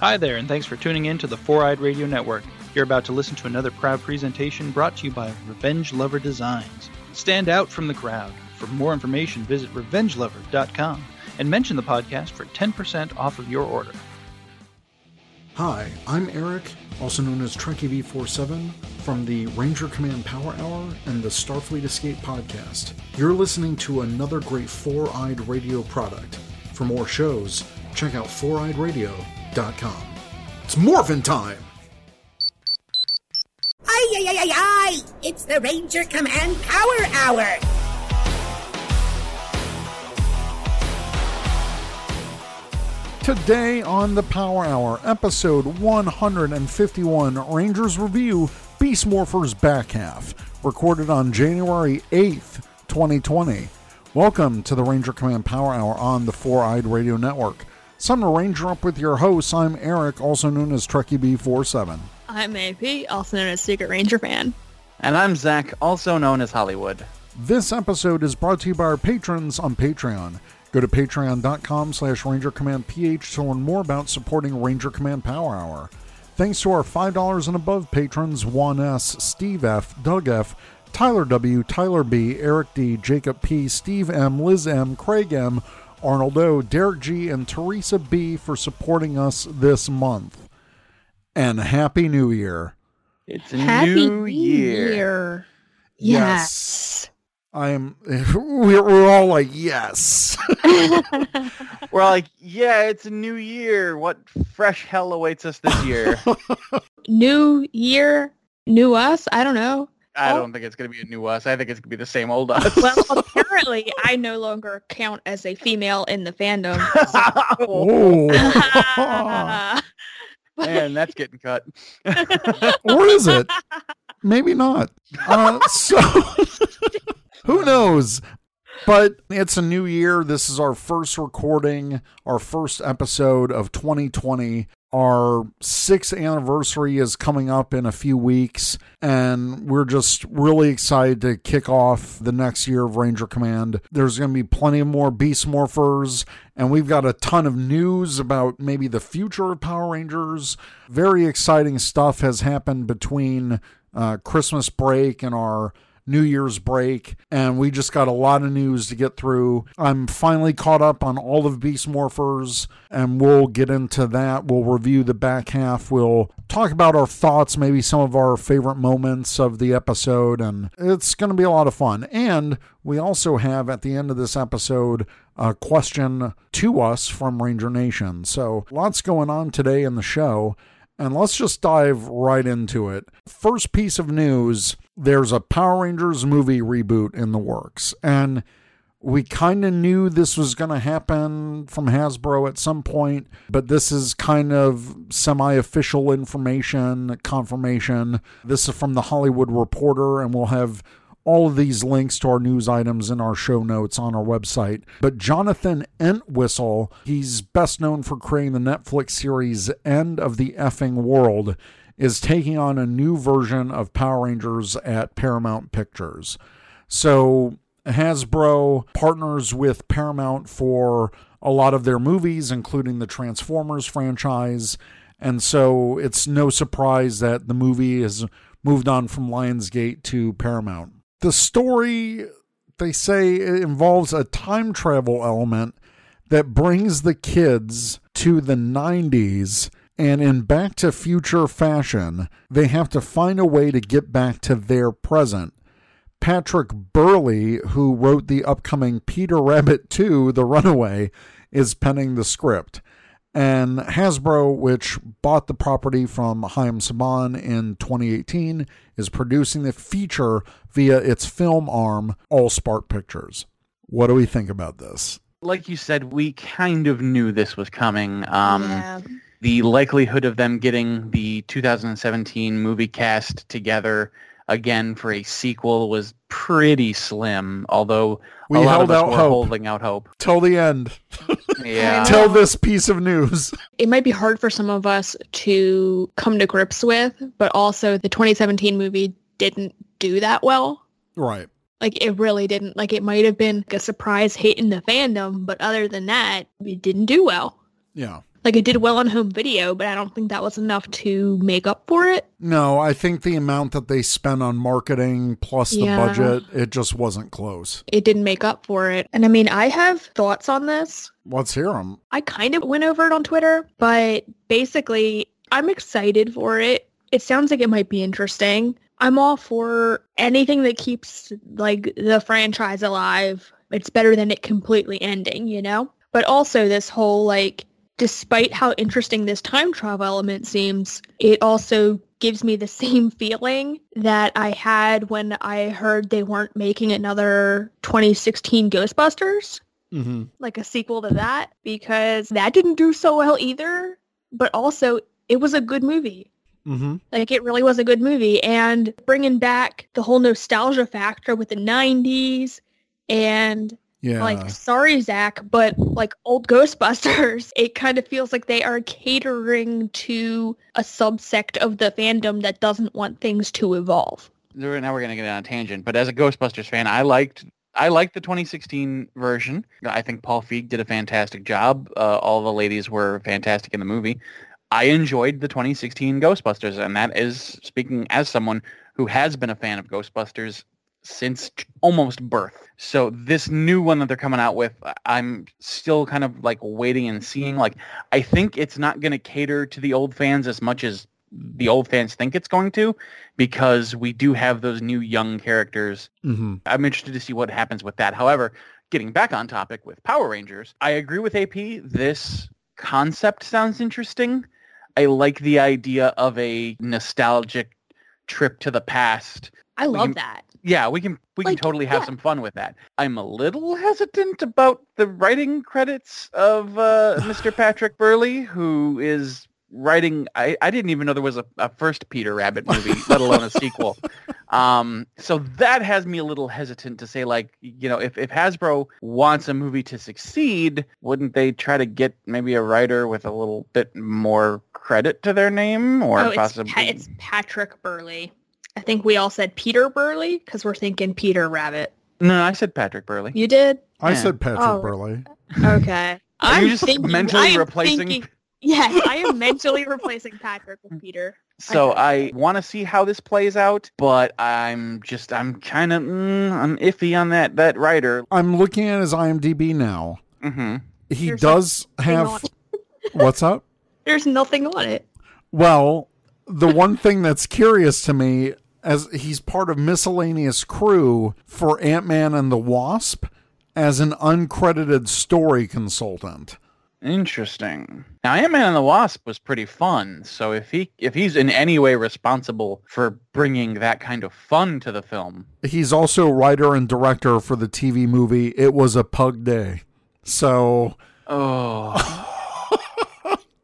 Hi there, and thanks for tuning in to the Four Eyed Radio Network. You're about to listen to another proud presentation brought to you by Revenge Lover Designs. Stand out from the crowd. For more information, visit revengelover.com and mention the podcast for 10% off of your order. Hi, I'm Eric, also known as Trekkie V47, from the Ranger Command Power Hour and the Starfleet Escape podcast. You're listening to another great Four Eyed Radio product. For more shows, check out foureyedradio.com. It's morphin' time! Ay, ay, ay, ay, ay! It's the Ranger Command Power Hour! Today on the Power Hour, episode 151, Rangers Review Beast Morphers Back Half, recorded on January 8th, 2020. Welcome to the Ranger Command Power Hour on the Four Eyed Radio Network. Some to Ranger up with your hosts. I'm Eric, also known as Trekkie B47. I'm AP, also known as Secret Ranger Fan. And I'm Zach, also known as Hollywood. This episode is brought to you by our patrons on Patreon. Go to patreon.com slash rangercommandph to learn more about supporting Ranger Command Power Hour. Thanks to our $5 and above patrons Juan S., Steve F., Doug F., Tyler W., Tyler B., Eric D., Jacob P., Steve M., Liz M., Craig M., Arnold O., Derek G., and Teresa B. for supporting us this month. And Happy New Year. It's a Happy new year. Yes. I am, we're, we're all like, yes. We're like, yeah, it's a new year. What fresh hell awaits us this year? new year, new us. I don't know. I Oh. don't think it's going to be a new us. I think it's going to be the same old us. Well, apparently, I no longer count as a female in the fandom. oh. Man, that's getting cut. or is it? Maybe not. Uh, so, who knows? But it's a new year. This is our first recording, our first episode of 2020. Our sixth anniversary is coming up in a few weeks, and we're just really excited to kick off the next year of Ranger Command. There's going to be plenty more Beast Morphers, and we've got a ton of news about maybe the future of Power Rangers. Very exciting stuff has happened between uh, Christmas break and our New Year's break, and we just got a lot of news to get through. I'm finally caught up on all of Beast Morphers, and we'll get into that. We'll review the back half. We'll talk about our thoughts, maybe some of our favorite moments of the episode, and it's going to be a lot of fun. And we also have at the end of this episode a question to us from Ranger Nation. So lots going on today in the show. And let's just dive right into it. First piece of news there's a Power Rangers movie reboot in the works. And we kind of knew this was going to happen from Hasbro at some point, but this is kind of semi official information, confirmation. This is from the Hollywood Reporter, and we'll have all of these links to our news items in our show notes on our website. But Jonathan Entwistle, he's best known for creating the Netflix series End of the Effing World, is taking on a new version of Power Rangers at Paramount Pictures. So Hasbro partners with Paramount for a lot of their movies, including the Transformers franchise. And so it's no surprise that the movie has moved on from Lionsgate to Paramount. The story, they say, involves a time travel element that brings the kids to the 90s. And in Back to Future fashion, they have to find a way to get back to their present. Patrick Burleigh, who wrote the upcoming Peter Rabbit 2, The Runaway, is penning the script. And Hasbro, which bought the property from Chaim Saban in 2018, is producing the feature via its film arm, Allspark Pictures. What do we think about this? like you said, we kind of knew this was coming. Um, yeah. The likelihood of them getting the 2017 movie cast together again for a sequel was pretty slim, although We a lot held of us out were hope. holding out hope. Till the end. Yeah. Till this piece of news. It might be hard for some of us to come to grips with, but also the 2017 movie didn't do that well. Right. Like it really didn't. Like it might have been a surprise hit in the fandom, but other than that, it didn't do well. Yeah. Like it did well on home video, but I don't think that was enough to make up for it. No, I think the amount that they spent on marketing plus the Yeah. budget, it just wasn't close. It didn't make up for it. And I mean, I have thoughts on this. Let's hear them. I kind of went over it on Twitter, but basically, I'm excited for it. It sounds like it might be interesting. I'm all for anything that keeps like the franchise alive. It's better than it completely ending, you know? But also this whole like despite how interesting this time travel element seems, it also gives me the same feeling that I had when I heard they weren't making another 2016 Ghostbusters Mm-hmm. like a sequel to that because that didn't do so well either. But also, it was a good movie. Mm-hmm. Like it really was a good movie, and bringing back the whole nostalgia factor with the '90s and Yeah. like sorry Zach, but like old Ghostbusters, it kind of feels like they are catering to a subsect of the fandom that doesn't want things to evolve. now we're gonna get on a tangent, but as a Ghostbusters fan, I liked I liked the 2016 version. I think Paul Feig did a fantastic job. Uh, all the ladies were fantastic in the movie. I enjoyed the 2016 Ghostbusters, and that is speaking as someone who has been a fan of Ghostbusters since almost birth. So this new one that they're coming out with, I'm still kind of like waiting and seeing. Like, I think it's not going to cater to the old fans as much as the old fans think it's going to because we do have those new young characters. Mm-hmm. I'm interested to see what happens with that. However, getting back on topic with Power Rangers, I agree with AP. This concept sounds interesting. I like the idea of a nostalgic trip to the past. I love can- that. Yeah, we can we can totally have yeah. some fun with that. I'm a little hesitant about the writing credits of uh, Mr. Patrick Burleigh, who is writing. I, I didn't even know there was a, a first Peter Rabbit movie, let alone a sequel. Um, so that has me a little hesitant to say, like, you know, if, if Hasbro wants a movie to succeed, wouldn't they try to get maybe a writer with a little bit more credit to their name, or oh, it's, possibly? Pa- it's Patrick Burleigh. I think we all said Peter Burleigh because we're thinking Peter Rabbit. no, I said Patrick Burleigh. You did? I Yeah. said Patrick Oh. Burleigh. Okay. Are you I'm just thinking- mentally I am replacing- thinking- yes, I am mentally replacing Patrick with Peter. So Okay. I want to see how this plays out, but I'm just I'm kind of mm, I'm iffy on that that writer. I'm looking at his IMDb now. Mm-hmm. He There's does have. What's up? There's nothing on it. Well, the one thing that's curious to me, as he's part of miscellaneous crew for Ant Man and the Wasp as an uncredited story consultant. Interesting. Now, Ant Man and the Wasp was pretty fun. So if he if he's in any way responsible for bringing that kind of fun to the film, He's also writer and director for the TV movie It Was a Pug Day. So, oh,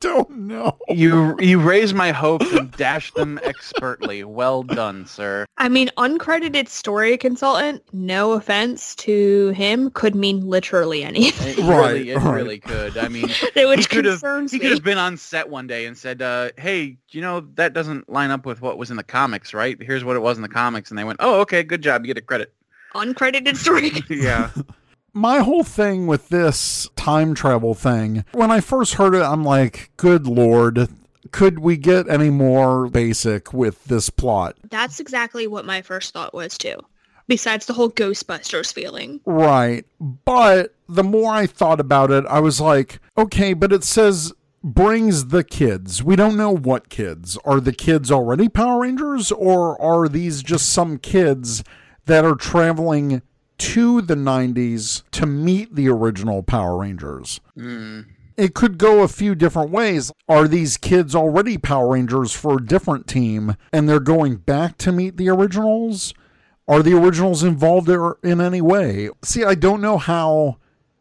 don't know. you you raise my hopes and dash them expertly. Well done, sir. I mean, uncredited story consultant, no offense to him, could mean literally anything. It Right, really, it right. really could. I mean, Which he could have concerns he could have been on set one day and said, uh, "Hey, you know that doesn't line up with what was in the comics, right? Here's what it was in the comics." And they went, "Oh, okay, good job. You get a credit." Uncredited story. yeah. my whole thing with this time travel thing, when I first heard it, I'm like, good lord, could we get any more basic with this plot? That's exactly what my first thought was too. Besides the whole Ghostbusters feeling. Right. But the more I thought about it, I was like, okay, but it says brings the kids. We don't know what kids. Are the kids already Power Rangers or are these just some kids that are traveling to the 90s to meet the original Power Rangers? Mm. it could go a few different ways. Are these kids already Power Rangers for a different team and they're going back to meet the originals? Are the originals involved in any way? See, I don't know how.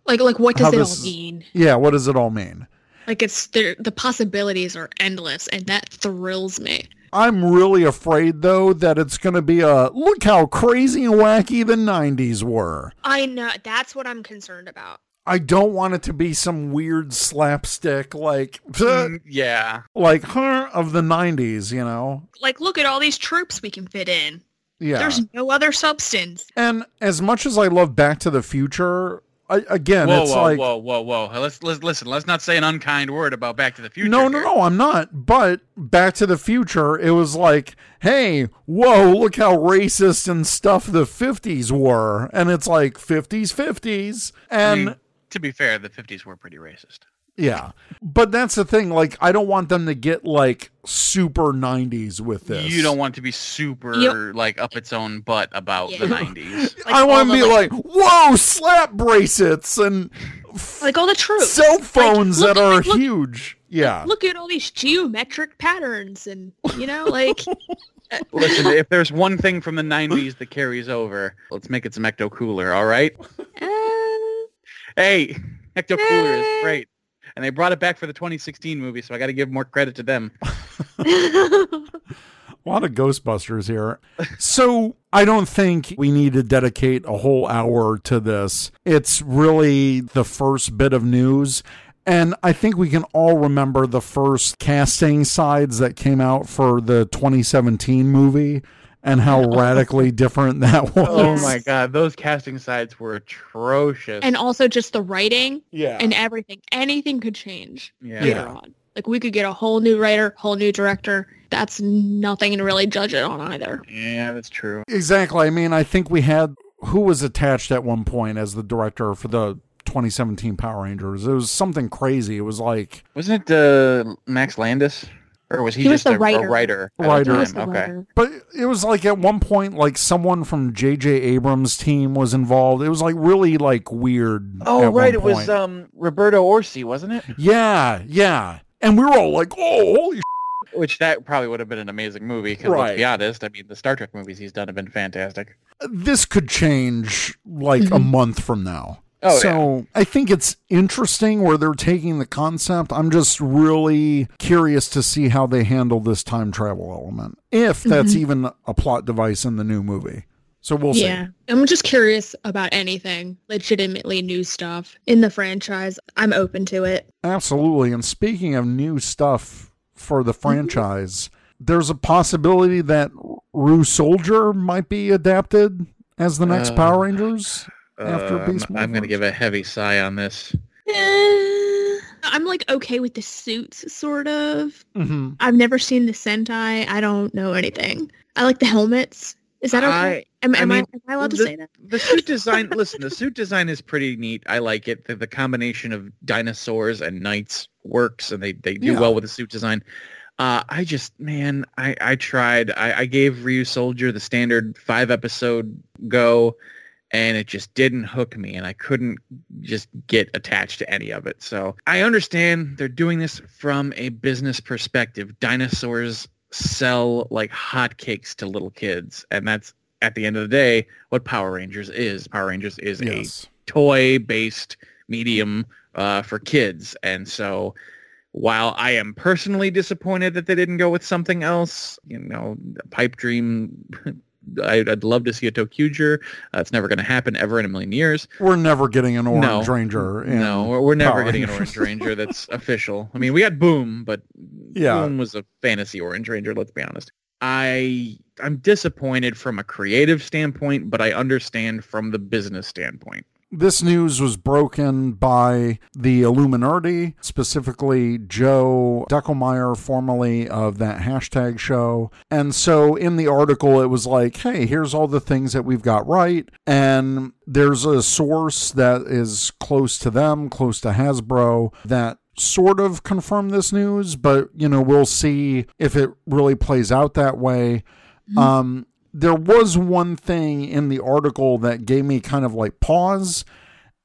Like, like what does it this- all mean? Yeah, what does it all mean? Like, it's the possibilities are endless, and that thrills me. I'm really afraid, though, that it's going to be a look how crazy and wacky the 90s were. I know that's what I'm concerned about. I don't want it to be some weird slapstick like Mm, yeah. like huh, of the 90s, you know. Like, look at all these troops we can fit in. Yeah. There's no other substance. And as much as I love Back to the Future, I, again, whoa, it's whoa, like whoa, whoa, whoa! Let's let's listen. Let's not say an unkind word about Back to the Future. no, no, here. no, I'm not. But Back to the Future, it was like, hey, whoa, look how racist and stuff the 50s were, and it's like 50s, 50s, I and. mean, to be fair, the '50s were pretty racist. Yeah. But that's the thing. Like, I don't want them to get like super 90s with this. You don't want to be super Yep. like up its own butt about the '90s. Like I want to be like, whoa, slap bracelets and like all the truth. cell phones look that are look- huge. Yeah. Look at all these geometric patterns, and you know, like Listen, if there's one thing from the '90s that carries over, let's make it some Ecto Cooler. All right? eh, Hey, Ecto Cooler is great, and they brought it back for the 2016 movie, so I got to give more credit to them. A lot of Ghostbusters here. So I don't think we need to dedicate a whole hour to this. It's really the first bit of news. And I think we can all remember the first casting sides that came out for the 2017 movie and how radically different that was. Oh my god, those casting sides were atrocious. and also just the writing Yeah. and everything. Anything could change yeah. later on. Like we could get a whole new writer, whole new director. That's nothing to really judge it on either. yeah, that's true. Exactly. I mean, I think we had who was attached at one point as the director for the 2017 Power Rangers. It was something crazy. It was like Wasn't it uh, Max Landis, or was he, He was just the a, a writer. writer? the Writer. He was time? the Okay. writer. But it was like at one point, like someone from J.J. Abrams' team was involved. It was like really like weird. Oh right, it was um Roberto Orci, wasn't it? yeah, yeah. And we were all like, "Oh, holy!" Sh-. Which that probably would have been an amazing movie. Because Right. let's be honest, I mean the Star Trek movies he's done have been fantastic. This could change like a Mhm. month from now. Oh, so I think it's interesting where they're taking the concept. I'm just really curious to see how they handle this time travel element, if that's Mhm. even a plot device in the new movie. So we'll see. yeah. I'm just curious about anything, legitimately new stuff in the franchise. I'm open to it. Absolutely. And speaking of new stuff for the franchise, there's a possibility that Ryusoulger might be adapted as the next Uh, Power Rangers. After Um, Beast I'm going to give a heavy sigh on this. Eh, I'm like okay with the suits, sort of. Mm-hmm. I've never seen the Sentai. I don't know anything. I like the helmets. Is that okay? am, I am, I, mean, am I allowed to the- say that? The suit design, listen, the suit design is pretty neat. I like it. The, the combination of dinosaurs and knights works, and they, they do Yeah. well with the suit design. Uh, I just, man, I, I tried. I, I gave Ryusoulger the standard five episode go, and it just didn't hook me, and I couldn't just get attached to any of it. So I understand they're doing this from a business perspective. Dinosaurs sell like hotcakes to little kids, and that's at the end of the day what Power Rangers is. Power Rangers is Yes. a toy-based medium uh, for kids, and so while I am personally disappointed that they didn't go with something else, you know, Pipe Dream. I'd, I'd love to see a ToQger. Uh, it's never going to happen ever in a million years. We're never getting an Orange No. Ranger. no, we're, we're never getting an Orange Ranger that's official. I mean, we got Boom, but Yeah. Boom was a fantasy Orange Ranger. Let's be honest. I I'm disappointed from a creative standpoint, but I understand from the business standpoint. This news was broken by the Illuminerdi, specifically Joe Deckelmeier, formerly of that hashtag show. And so in the article, it was like, hey, here's all the things that we've got right. And there's a source that is close to them, close to Hasbro, that sort of confirmed this news, but, you know, we'll see if it really plays out that way. Um, there was one thing in the article that gave me kind of like pause,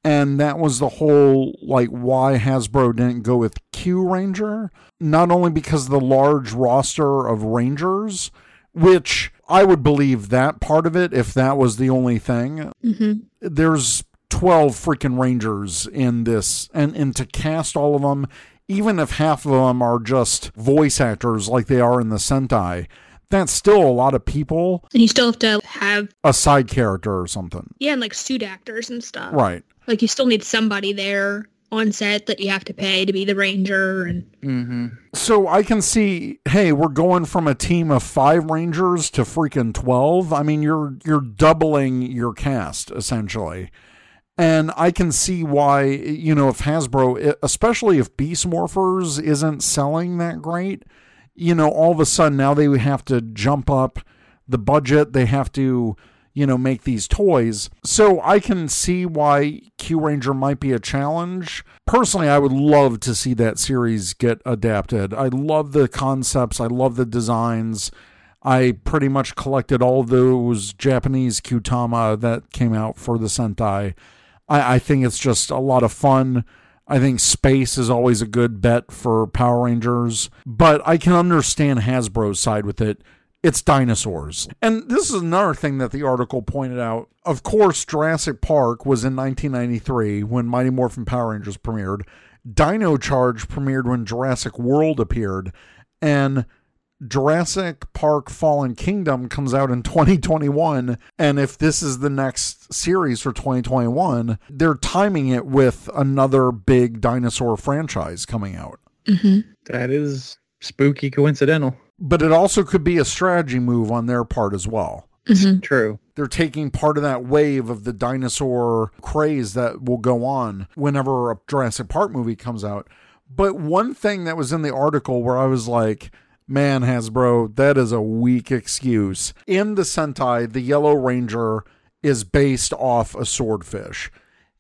and that was the whole like why Hasbro didn't go with Kyuranger. Not only because of the large roster of Rangers, which I would believe that part of it if that was the only thing. hmm There's 12 freaking Rangers in this, and, and to cast all of them, even if half of them are just voice actors like they are in the Sentai, that's still a lot of people And you still have to have a side character or something. yeah, and like suit actors and stuff. Right. Like you still need somebody there on set that you have to pay to be the ranger and Mm-hmm. So I can see, hey, we're going from a team of five Rangers to freaking twelve. I mean, you're you're doubling your cast essentially. And I can see why, you know, if Hasbro, especially if Beast Morphers isn't selling that great, you know, all of a sudden now they have to jump up the budget. They have to, you know, make these toys. So I can see why Kyuranger might be a challenge. Personally, I would love to see that series get adapted. I love the concepts, I love the designs. I pretty much collected all those Japanese Kyutama that came out for the Sentai. I, I think it's just a lot of fun. I think space is always a good bet for Power Rangers, but I can understand Hasbro's side with it. It's dinosaurs. And this is another thing that the article pointed out. Of course, Jurassic Park was in 1993 when Mighty Morphin Power Rangers premiered. Dino Charge premiered when Jurassic World appeared. And Jurassic Park Fallen Kingdom comes out in 2021. And if this is the next series for 2021, they're timing it with another big dinosaur franchise coming out. Mm-hmm. That is spooky coincidental. But it also could be a strategy move on their part as well. Mm-hmm. True. They're taking part of that wave of the dinosaur craze that will go on whenever a Jurassic Park movie comes out. But one thing that was in the article where I was like, Man, Hasbro, that is a weak excuse. In the Sentai, the Yellow Ranger is based off a swordfish.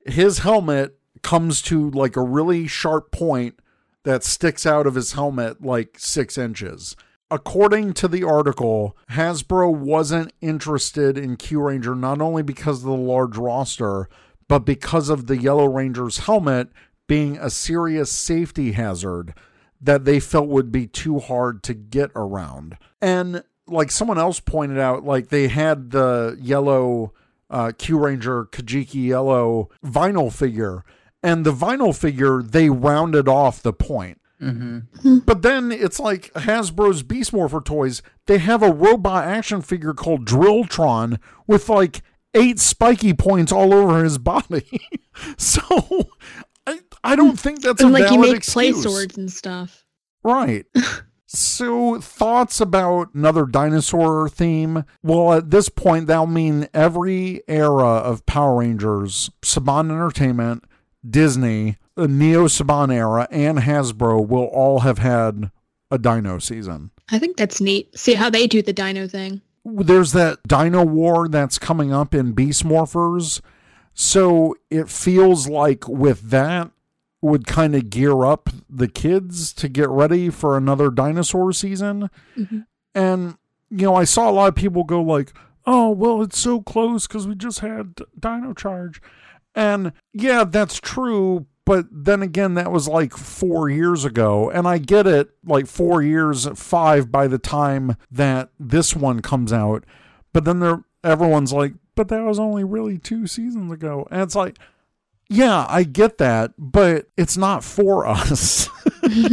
His helmet comes to like a really sharp point that sticks out of his helmet like six inches. According to the article, Hasbro wasn't interested in Kyuranger not only because of the large roster, but because of the Yellow Ranger's helmet being a serious safety hazard that they felt would be too hard to get around. And like someone else pointed out, like they had the yellow uh, Kyuranger Kajiki yellow vinyl figure, and the vinyl figure they rounded off the point. Mm-hmm. But then it's like Hasbro's Beast Morpher toys. They have a robot action figure called Drilltron with like eight spiky points all over his body. so I, don't hmm. think that's and a like you make excuse. play swords and stuff. Right. so, thoughts about another dinosaur theme? Well, at this point, that'll mean every era of Power Rangers, Saban Entertainment, Disney, the Neo Saban era, and Hasbro will all have had a dino season. I think that's neat. See how they do the dino thing. There's that dino war that's coming up in Beast Morphers. So it feels like with that, would kind of gear up the kids to get ready for another dinosaur season. Mm-hmm. And, you know, I saw a lot of people go like, oh, well, it's so close because we just had Dino Charge. And yeah, that's true. But then again, that was like four years ago. And I get it, like four years, five by the time that this one comes out. But then there, everyone's like, but that was only really two seasons ago. And it's like, yeah, I get that, but it's not for us.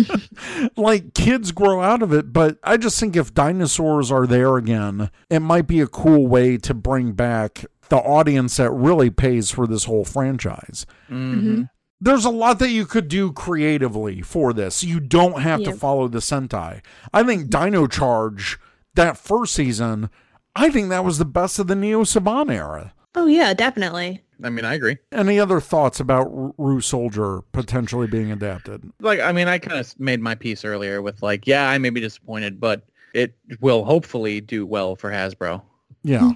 like kids grow out of it, but I just think if dinosaurs are there again, it might be a cool way to bring back the audience that really pays for this whole franchise. Mm-hmm. There's a lot that you could do creatively for this. You don't have to follow the Sentai. I think Dino Charge, that first season, I think that was the best of the Neo Saban era. Oh yeah, definitely. I mean, I agree. Any other thoughts about Ru- Ryusoulger potentially being adapted? Like, I mean, I kind of made my piece earlier with like, yeah, I may be disappointed, but it will hopefully do well for Hasbro. Yeah.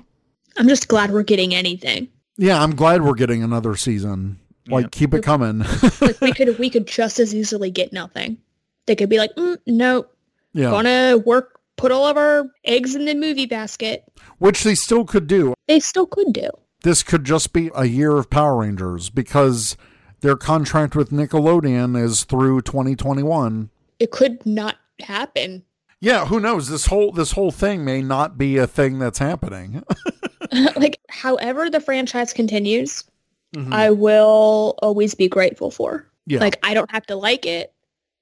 I'm just glad we're getting anything. Yeah, I'm glad we're getting another season. Like, Yep. keep it coming. Like we could we could just as easily get nothing. They could be like, mm, no, yeah. gonna work, put all of our eggs in the movie basket. Which they still could do. They still could do. This could just be a year of Power Rangers because their contract with Nickelodeon is through 2021. It could not happen. Yeah, who knows? This whole this whole thing may not be a thing that's happening. like, however the franchise continues, Mhm. I will always be grateful for. yeah. Like, I don't have to like it,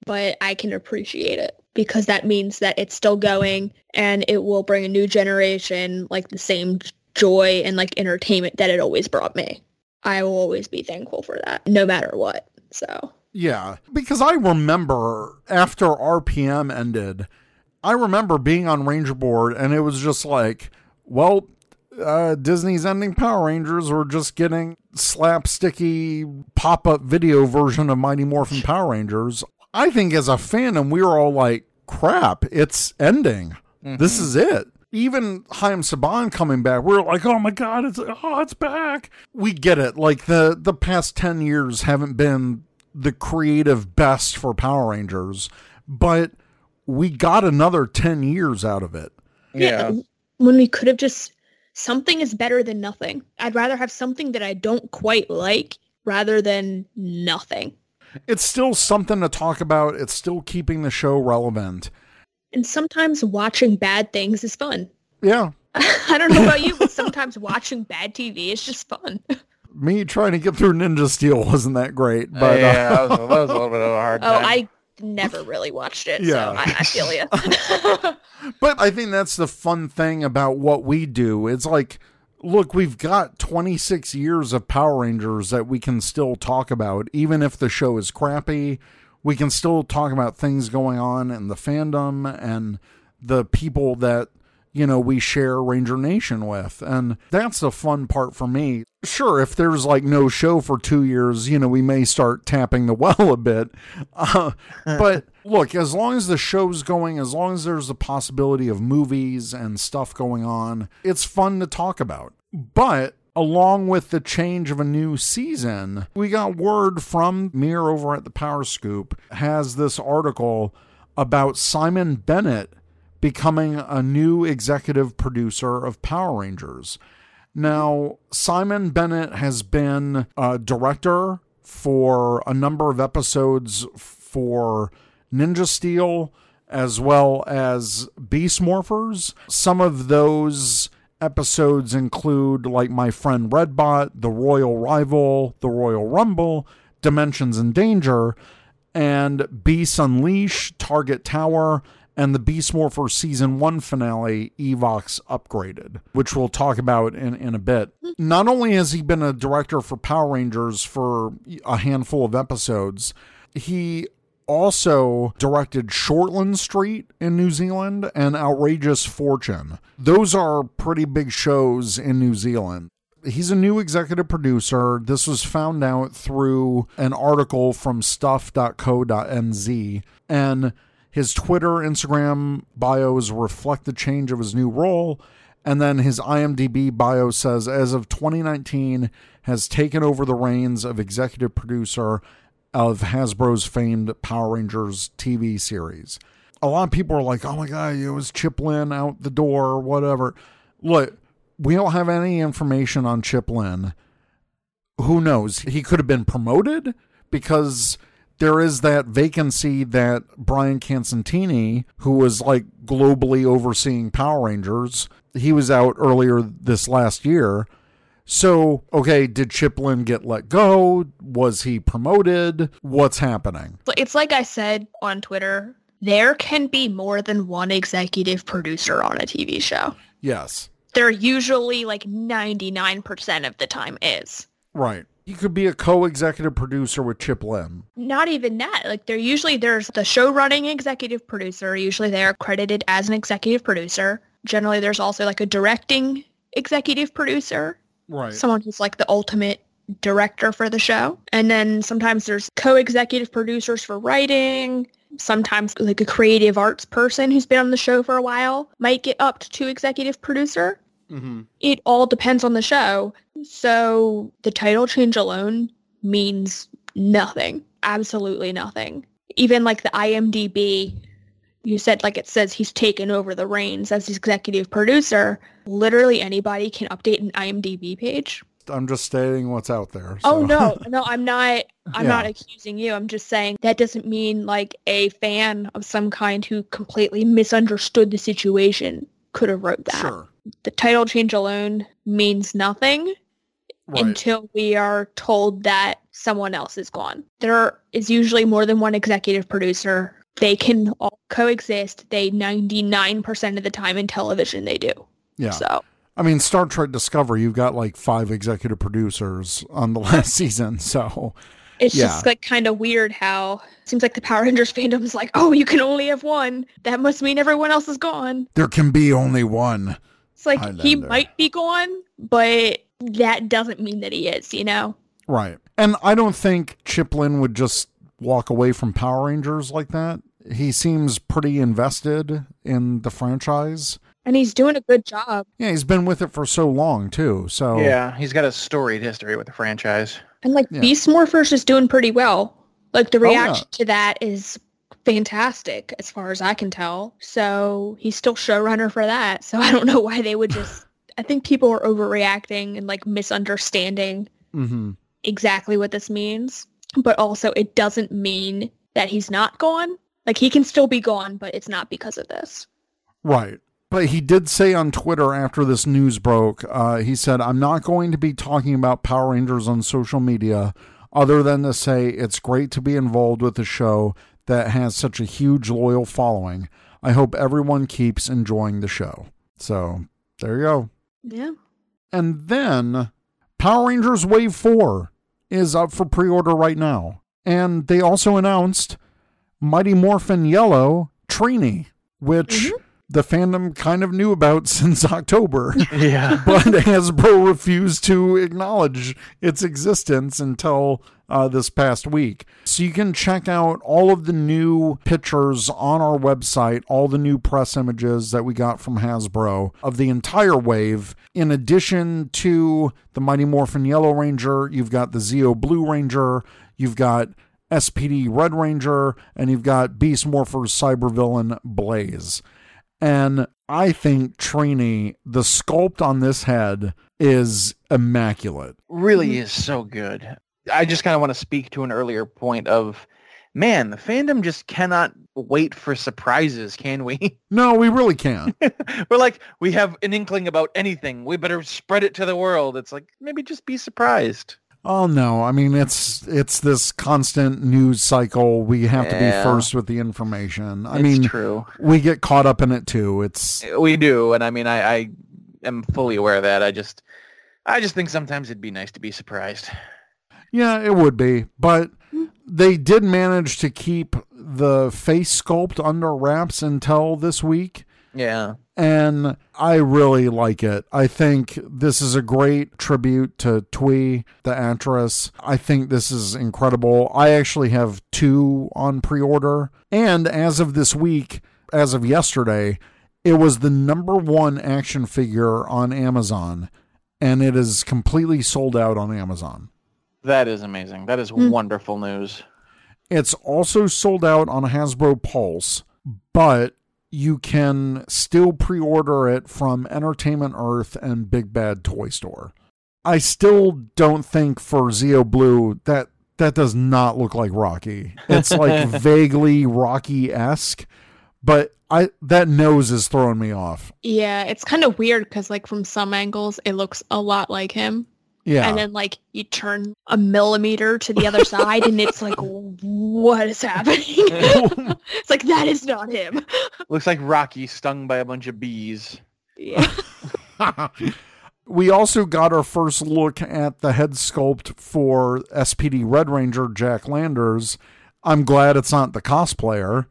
but I can appreciate it because that means that it's still going and it will bring a new generation like the same joy and like entertainment that it always brought me. I will always be thankful for that, no matter what. So, Yeah, because I remember after RPM ended, I remember being on Ranger Board and it was just like, well, uh, Disney's ending Power Rangers, we're just getting slapsticky pop up video version of Mighty Morphin Power Rangers. I think as a fandom, we were all like, crap, it's ending. This is it. Even Chaim Saban coming back, we are like, oh my god, it's oh, it's back. We get it. Like the the past ten years haven't been the creative best for Power Rangers, but we got another ten years out of it. Yeah. When we could have just something is better than nothing. I'd rather have something that I don't quite like rather than nothing. It's still something to talk about. It's still keeping the show relevant. And sometimes watching bad things is fun. Yeah, I don't know about you, but sometimes watching bad TV is just fun. me trying to get through Ninja Steel wasn't that great, but uh, yeah, that was, that was a little bit of a hard Oh, time. I never really watched it, Yeah. so I, I feel you. But I think that's the fun thing about what we do. It's like, look, we've got 26 years of Power Rangers that we can still talk about, even if the show is crappy. We can still talk about things going on in the fandom and the people that, you know, we share Ranger Nation with. And that's the fun part for me. Sure, if there's like no show for two years, you know, we may start tapping the well a bit. Uh, but look, as long as the show's going, as long as there's the possibility of movies and stuff going on, it's fun to talk about. But along with the change of a new season, we got word from Mir over at the Power Scoop has this article about Simon Bennett becoming a new executive producer of Power Rangers. Now, Simon Bennett has been a director for a number of episodes for Ninja Steel as well as Beast Morphers. Some of those episodes include like My Friend Redbot, The Royal Rival, The Royal Rumble, Dimensions in Danger, and Beast Unleash, Target Tower, and the Beast Morpher season one finale, Evox Upgraded, which we'll talk about in, in a bit. Not only has he been a director for Power Rangers for a handful of episodes, he also directed Shortland Street in New Zealand and Outrageous Fortune. Those are pretty big shows in New Zealand. He's a new executive producer. This was found out through an article from stuff.co.nz. And his Twitter, Instagram bios reflect the change of his new role. And then his IMDb bio says, as of 2019, has taken over the reins of executive producer of Hasbro's famed Power Rangers TV series. A lot of people are like, oh my God, it was Chip Lynn out the door, or whatever. Look, we don't have any information on Chip Lynn. Who knows? He could have been promoted because there is that vacancy that Brian Casentini, who was like globally overseeing Power Rangers, he was out earlier this last year. So, okay, did Chip Lynn get let go? Was he promoted? What's happening? It's like I said on Twitter, there can be more than one executive producer on a TV show. Yes. There usually like 99% of the time is. Right. He could be a co-executive producer with Chip Lynn. Not even that. Like there usually there's the show running executive producer. Usually they are credited as an executive producer. Generally there's also like a directing executive producer. Right. Someone who's like the ultimate director for the show. And then sometimes there's co-executive producers for writing. Sometimes like a creative arts person who's been on the show for a while might get up to executive producer. mm-hmm. It all depends on the show. So the title change alone means nothing. Absolutely nothing. Even like the IMDb, you said like it says he's taken over the reins as executive producer. Literally anybody can update an IMDb page. I'm just stating what's out there. Oh no, no, I'm not. I'm Yeah. not accusing you. I'm just saying that doesn't mean like a fan of some kind who completely misunderstood the situation could have wrote that. Sure. The title change alone means nothing Right. until we are told that someone else is gone. There is usually more than one executive producer. They can all coexist. They 99% of the time in television they do. yeah. So I mean, Star Trek Discovery, you've got like five executive producers on the last season. So, it's Yeah. just like kind of weird how it seems like the Power Rangers fandom is like, oh, you can only have one. That must mean everyone else is gone. there can be only one. It's like he might be gone, but that doesn't mean that he is, you know? Right. And I don't think Chip Lynn would just walk away from Power Rangers like that. He seems pretty invested in the franchise. And he's doing a good job. Yeah, he's been with it for so long too. So Yeah, he's got a storied history with the franchise. And like Yeah. Beast Morphers is doing pretty well. Like the Oh, yeah. reaction to that is fantastic as far as I can tell. So he's still showrunner for that. So I don't know why they would just I think people are overreacting and like misunderstanding hmm exactly what this means. But also it doesn't mean that he's not gone. Like he can still be gone, but it's not because of this. Right. But he did say on Twitter after this news broke, uh, he said, I'm not going to be talking about Power Rangers on social media other than to say it's great to be involved with a show that has such a huge loyal following. I hope everyone keeps enjoying the show. So there you go. Yeah. And then Power Rangers Wave 4 is up for pre order right now. And they also announced Mighty Morphin Yellow Trini, which mm-hmm. the fandom kind of knew about since October. Yeah. but Hasbro refused to acknowledge its existence until uh, this past week. So you can check out all of the new pictures on our website, all the new press images that we got from Hasbro of the entire wave. In addition to the Mighty Morphin Yellow Ranger, you've got the Zeo Blue Ranger, you've got SPD Red Ranger, and you've got Beast Morpher's cybervillain Blaze. And I think Trini, the sculpt on this head is immaculate. really is so good. I just kind of want to speak to an earlier point of, man, the fandom just cannot wait for surprises, can we? No, we really can't. We're like, we have an inkling about anything. We better spread it to the world. It's like, maybe just be surprised. oh no, I mean it's it's this constant news cycle. We have to be first with the information. I it's mean, true. we get caught up in it too. It's eh, We do. And I mean, I, I am fully aware of that. I just, I just think sometimes it'd be nice to be surprised. Yeah, it would be, but hmm. they did manage to keep the face sculpt under wraps until this week. Yeah. and I really like it. I think this is a great tribute to Thuy, the actress. I think this is incredible. I actually have two on pre order, and as of this week, as of yesterday, it was the number one action figure on Amazon, and it is completely sold out on Amazon. That is amazing. That is hmm. wonderful news. It's also sold out on Hasbro Pulse, but you can still pre order it from Entertainment Earth and Big Bad Toy Store. I still don't think for Zeo Blue that that does not look like Rocky. It's like vaguely Rocky esque, but I that nose is throwing me off. Yeah, it's kind of weird because like from some angles it looks a lot like him. Yeah. And then like you turn a millimeter to the other side and it's like what is happening? it's like that is not him. Looks like Rocky stung by a bunch of bees. Yeah. we also got our first look at the head sculpt for SPD Red Ranger Jack Landors. I'm glad it's not the cosplayer.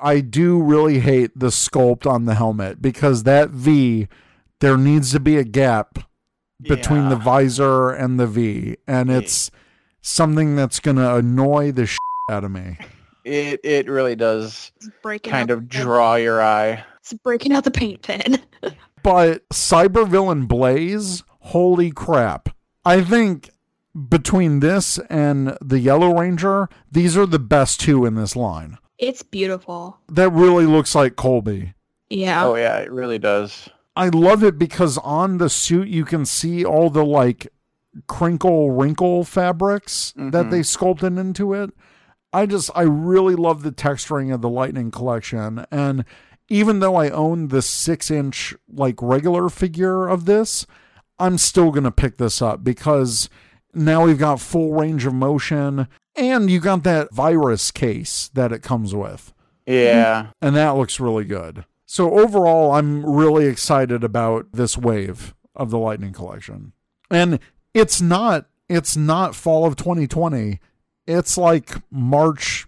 I do really hate the sculpt on the helmet because that V, there needs to be a gap between the visor and the V, and it's something that's going to annoy the shit out of me. It it really does It's kind of the- draw your eye. It's breaking out the paint pen. But Cybervillain Blaze, holy crap. I think between this and the Yellow Ranger, these are the best two in this line. it's beautiful. That really looks like Colby. Yeah. Oh yeah, it really does. I love it because on the suit you can see all the like crinkle wrinkle fabrics that Mhm. they sculpted into it. I just I really love the texturing of the Lightning collection and even though I own the six inch like regular figure of this, I'm still gonna pick this up because now we've got full range of motion and you got that virus case that it comes with Yeah. and that looks really good. So overall, I'm really excited about this wave of the Lightning Collection. And it's not it's not fall of 2020. It's like March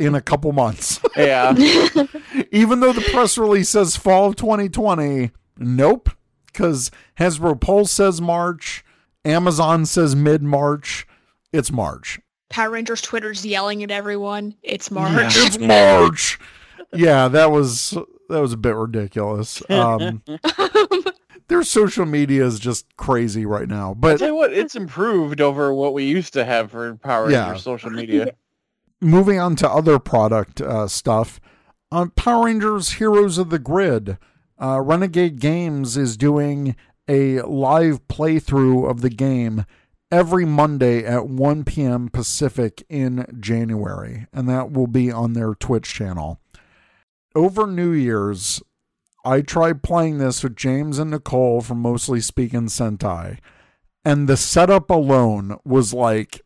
in a couple months. Yeah. Even though the press release says fall of 2020, nope. Because Hasbro Pulse says March, Amazon says mid March. It's March. Power Rangers Twitter's yelling at everyone. It's March. It's March. yeah, that was that was a bit ridiculous. Um, their social media is just crazy right now. I'll But tell you what, it's improved over what we used to have for Power Yeah. Rangers social media. moving on to other product uh, stuff, on Power Rangers Heroes of the Grid, uh, Renegade Games is doing a live playthrough of the game every Monday at 1 p.m. Pacific in January, and that will be on their Twitch channel. Over New Year's, I tried playing this with James and Nicole from Mostly Speaking Sentai, and the setup alone was like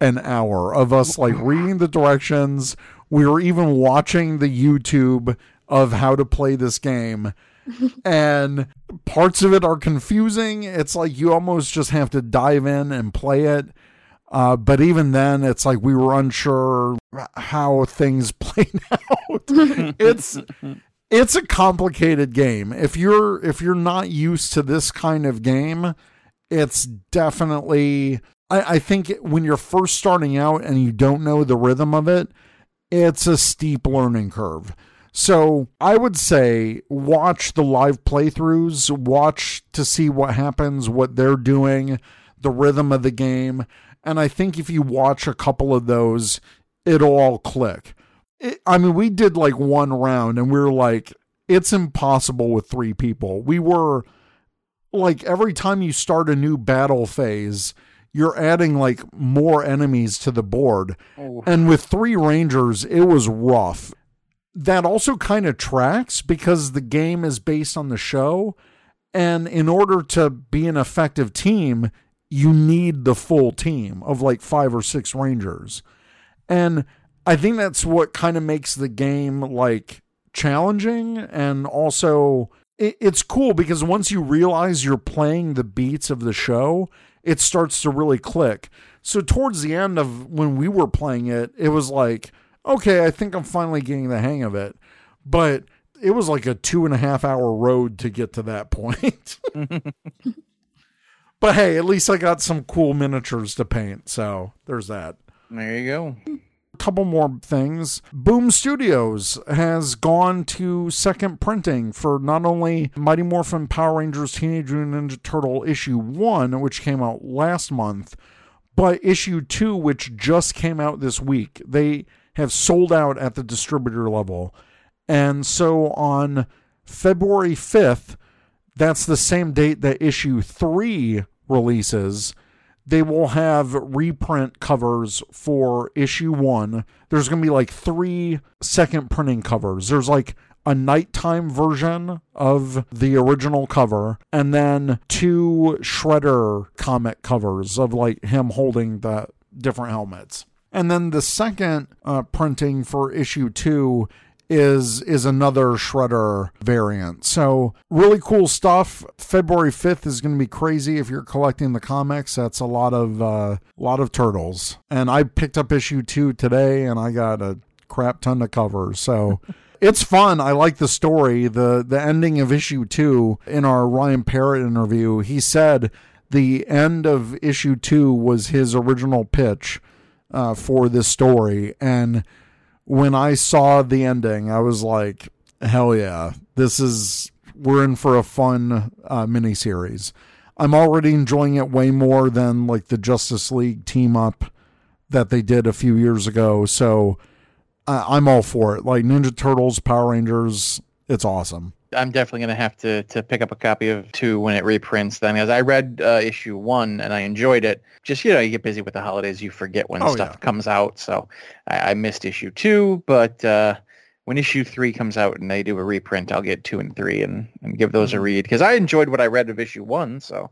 an hour of us like reading the directions. We were even watching the YouTube of how to play this game. and parts of it are confusing. It's like you almost just have to dive in and play it. Uh, but even then, it's like we were unsure how things played out. it's it's a complicated game. If you're if you're not used to this kind of game, it's definitely I, I think when you're first starting out and you don't know the rhythm of it, it's a steep learning curve. So I would say watch the live playthroughs, watch to see what happens, what they're doing, the rhythm of the game. And I think if you watch a couple of those, it'll all click. It, I mean, we did like one round and we were like, it's impossible with three people. We were like, every time you start a new battle phase, you're adding like more enemies to the board. Oh. And with three Rangers, it was rough. That also kind of tracks because the game is based on the show. And in order to be an effective team, you need the full team of like five or six Rangers. And I think that's what kind of makes the game like challenging and also it, it's cool because once you realize you're playing the beats of the show, it starts to really click. So towards the end of when we were playing it, it was like, okay, I think I'm finally getting the hang of it. But it was like a two and a half hour road to get to that point. but hey, at least I got some cool miniatures to paint. So there's that There you go. A couple more things. Boom Studios has gone to second printing for not only Mighty Morphin Power Rangers Teenage Mutant Ninja Turtle issue 1, which came out last month, but issue 2, which just came out this week. They have sold out at the distributor level. And so on February 5th, that's the same date that issue 3 releases they will have reprint covers for issue one. There's going to be like three second printing covers. There's like a nighttime version of the original cover, and then two Shredder comic covers of like him holding the different helmets. And then the second uh, printing for issue two is is another shredder variant. So really cool stuff. February 5th is going to be crazy if you're collecting the comics. That's a lot of uh lot of turtles. And I picked up issue 2 today and I got a crap ton of covers. So it's fun. I like the story. The the ending of issue 2 in our Ryan Parrott interview, he said the end of issue 2 was his original pitch uh, for this story and when I saw the ending, I was like, hell yeah, this is, we're in for a fun uh, miniseries. I'm already enjoying it way more than like the Justice League team up that they did a few years ago. So uh, I'm all for it. Like Ninja Turtles, Power Rangers, it's awesome. I'm definitely gonna have to to pick up a copy of two when it reprints. Then, as I read uh, issue one and I enjoyed it. Just you know, you get busy with the holidays, you forget when Oh, stuff yeah. comes out. So I, I missed issue two, but uh, when issue three comes out and they do a reprint, I'll get two and three and and give those a read because I enjoyed what I read of issue one. So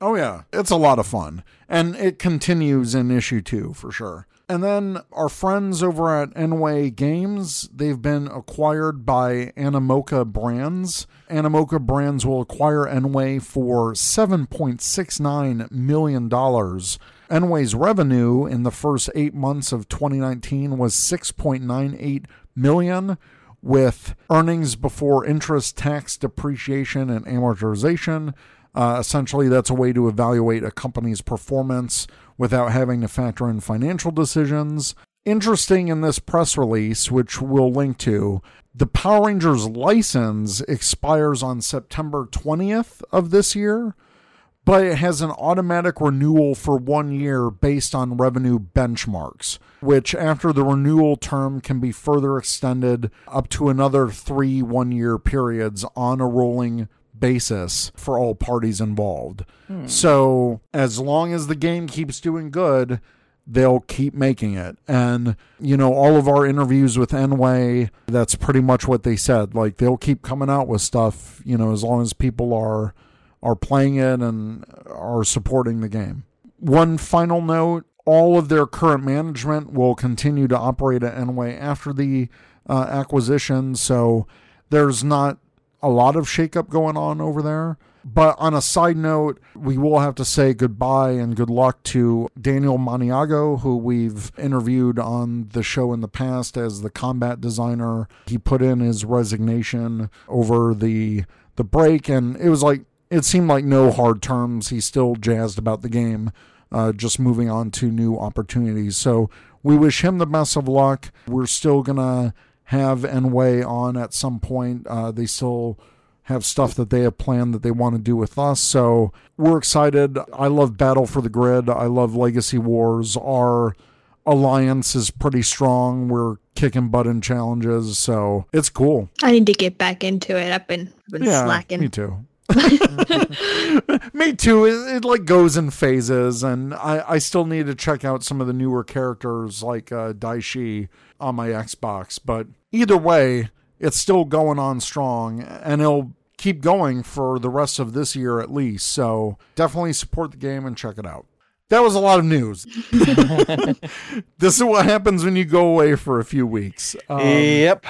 Oh yeah, it's a lot of fun, and it continues in issue two for sure. And then our friends over at nWay Games, they've been acquired by Animoca Brands. Animoca Brands will acquire nWay for $7.69 million. nWay's revenue in the first eight months of 2019 was 6.98 million, with earnings before interest, tax, depreciation, and amortization. Uh, essentially, that's a way to evaluate a company's performance without having to factor in financial decisions. Interesting in this press release, which we'll link to, the Power Rangers license expires on September 20th of this year, but it has an automatic renewal for one year based on revenue benchmarks, which after the renewal term can be further extended up to another three one year periods on a rolling basis for all parties involved. So as long as the game keeps doing good, they'll keep making it. And, you know, all of our interviews with nWay, that's pretty much what they said. Like they'll keep coming out with stuff, you know, as long as people are are playing it and are supporting the game. One final note, all of their current management will continue to operate at nWay after the uh, acquisition, so there's not a lot of shakeup going on over there. But on a side note, we will have to say goodbye and good luck to Daniel Maniago, who we've interviewed on the show in the past as the combat designer. He put in his resignation over the the break, and it was like it seemed like no hard terms. He's still jazzed about the game, uh, just moving on to new opportunities. So we wish him the best of luck. We're still gonna have nWay on at some point. Uh, they still have stuff that they have planned that they want to do with us. So we're excited. I love Battle for the Grid. I love Legacy Wars. Our alliance is pretty strong. We're kicking butt in challenges, so it's cool. I need to get back into it. I've been, I've been Yeah, slacking. me too. me too. It, it like goes in phases, and I, I still need to check out some of the newer characters like uh, Dai Shi on my Xbox. But either way, it's still going on strong, and it'll keep going for the rest of this year at least. So definitely support the game and check it out. That was a lot of news. this is what happens when you go away for a few weeks. Um, yep.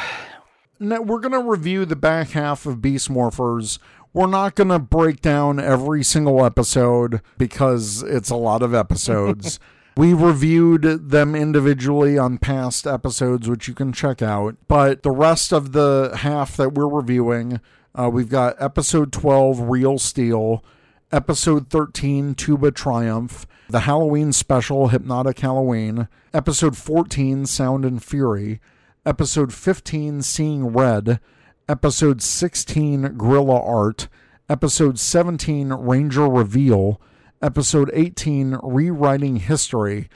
now we're going to review the back half of Beast Morphers. We're not going to break down every single episode because it's a lot of episodes. we reviewed them individually on past episodes, which you can check out. But the rest of the half that we're reviewing, uh, we've got episode 12, Real Steel, episode 13, Tuba Triumph, the Halloween special, Hypnotic Halloween, episode 14, Sound and Fury, episode 15 seeing red episode 16 gorilla art episode 17 ranger reveal episode 18 rewriting history.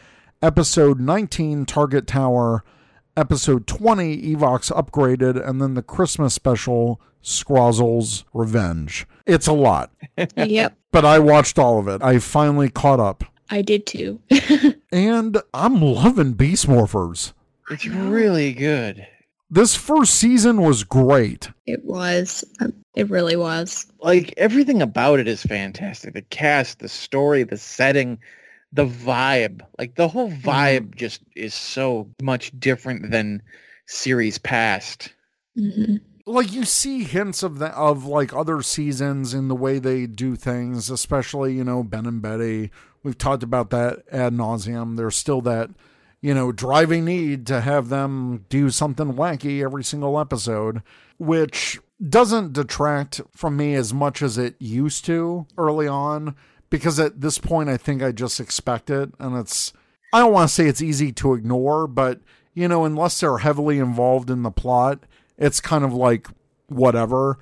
Episode 19 target tower. Episode 20 evox upgraded. And then the christmas special scrozzles revenge. It's a lot. Yep, but i watched all of it. I finally caught up. I did too. and i'm loving beast morphers. It's really good. This first season was great it was. Um, It really was. Like everything about it is fantastic. The cast, the story, the setting, the vibe. Like the whole vibe just is so much different than series past. hmm like you see hints of that of like other seasons in the way they do things, especially you know Ben and Betty. We've talked about that ad nauseum. There's still that you know driving need to have them do something wacky every single episode, which doesn't detract from me as much as it used to early on. Because at this point, I think I just expect it, and it's I don't want to say it's easy to ignore, but you know, unless they're heavily involved in the plot, it's kind of like whatever.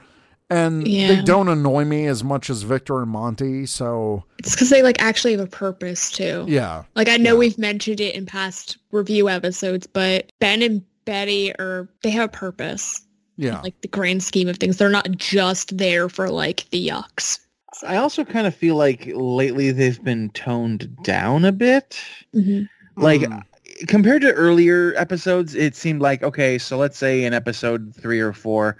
And they don't annoy me as much as Victor and Monty, so It's because they like actually have a purpose too. yeah. Like I know Yeah. we've mentioned it in past review episodes, but Ben and Betty are they have a purpose. Yeah. Like the grand scheme of things, they're not just there for like the yucks. I also kind of feel like lately they've been toned down a bit. hmm Like Mm. compared to earlier episodes, it seemed like okay, so let's say in episode three or four,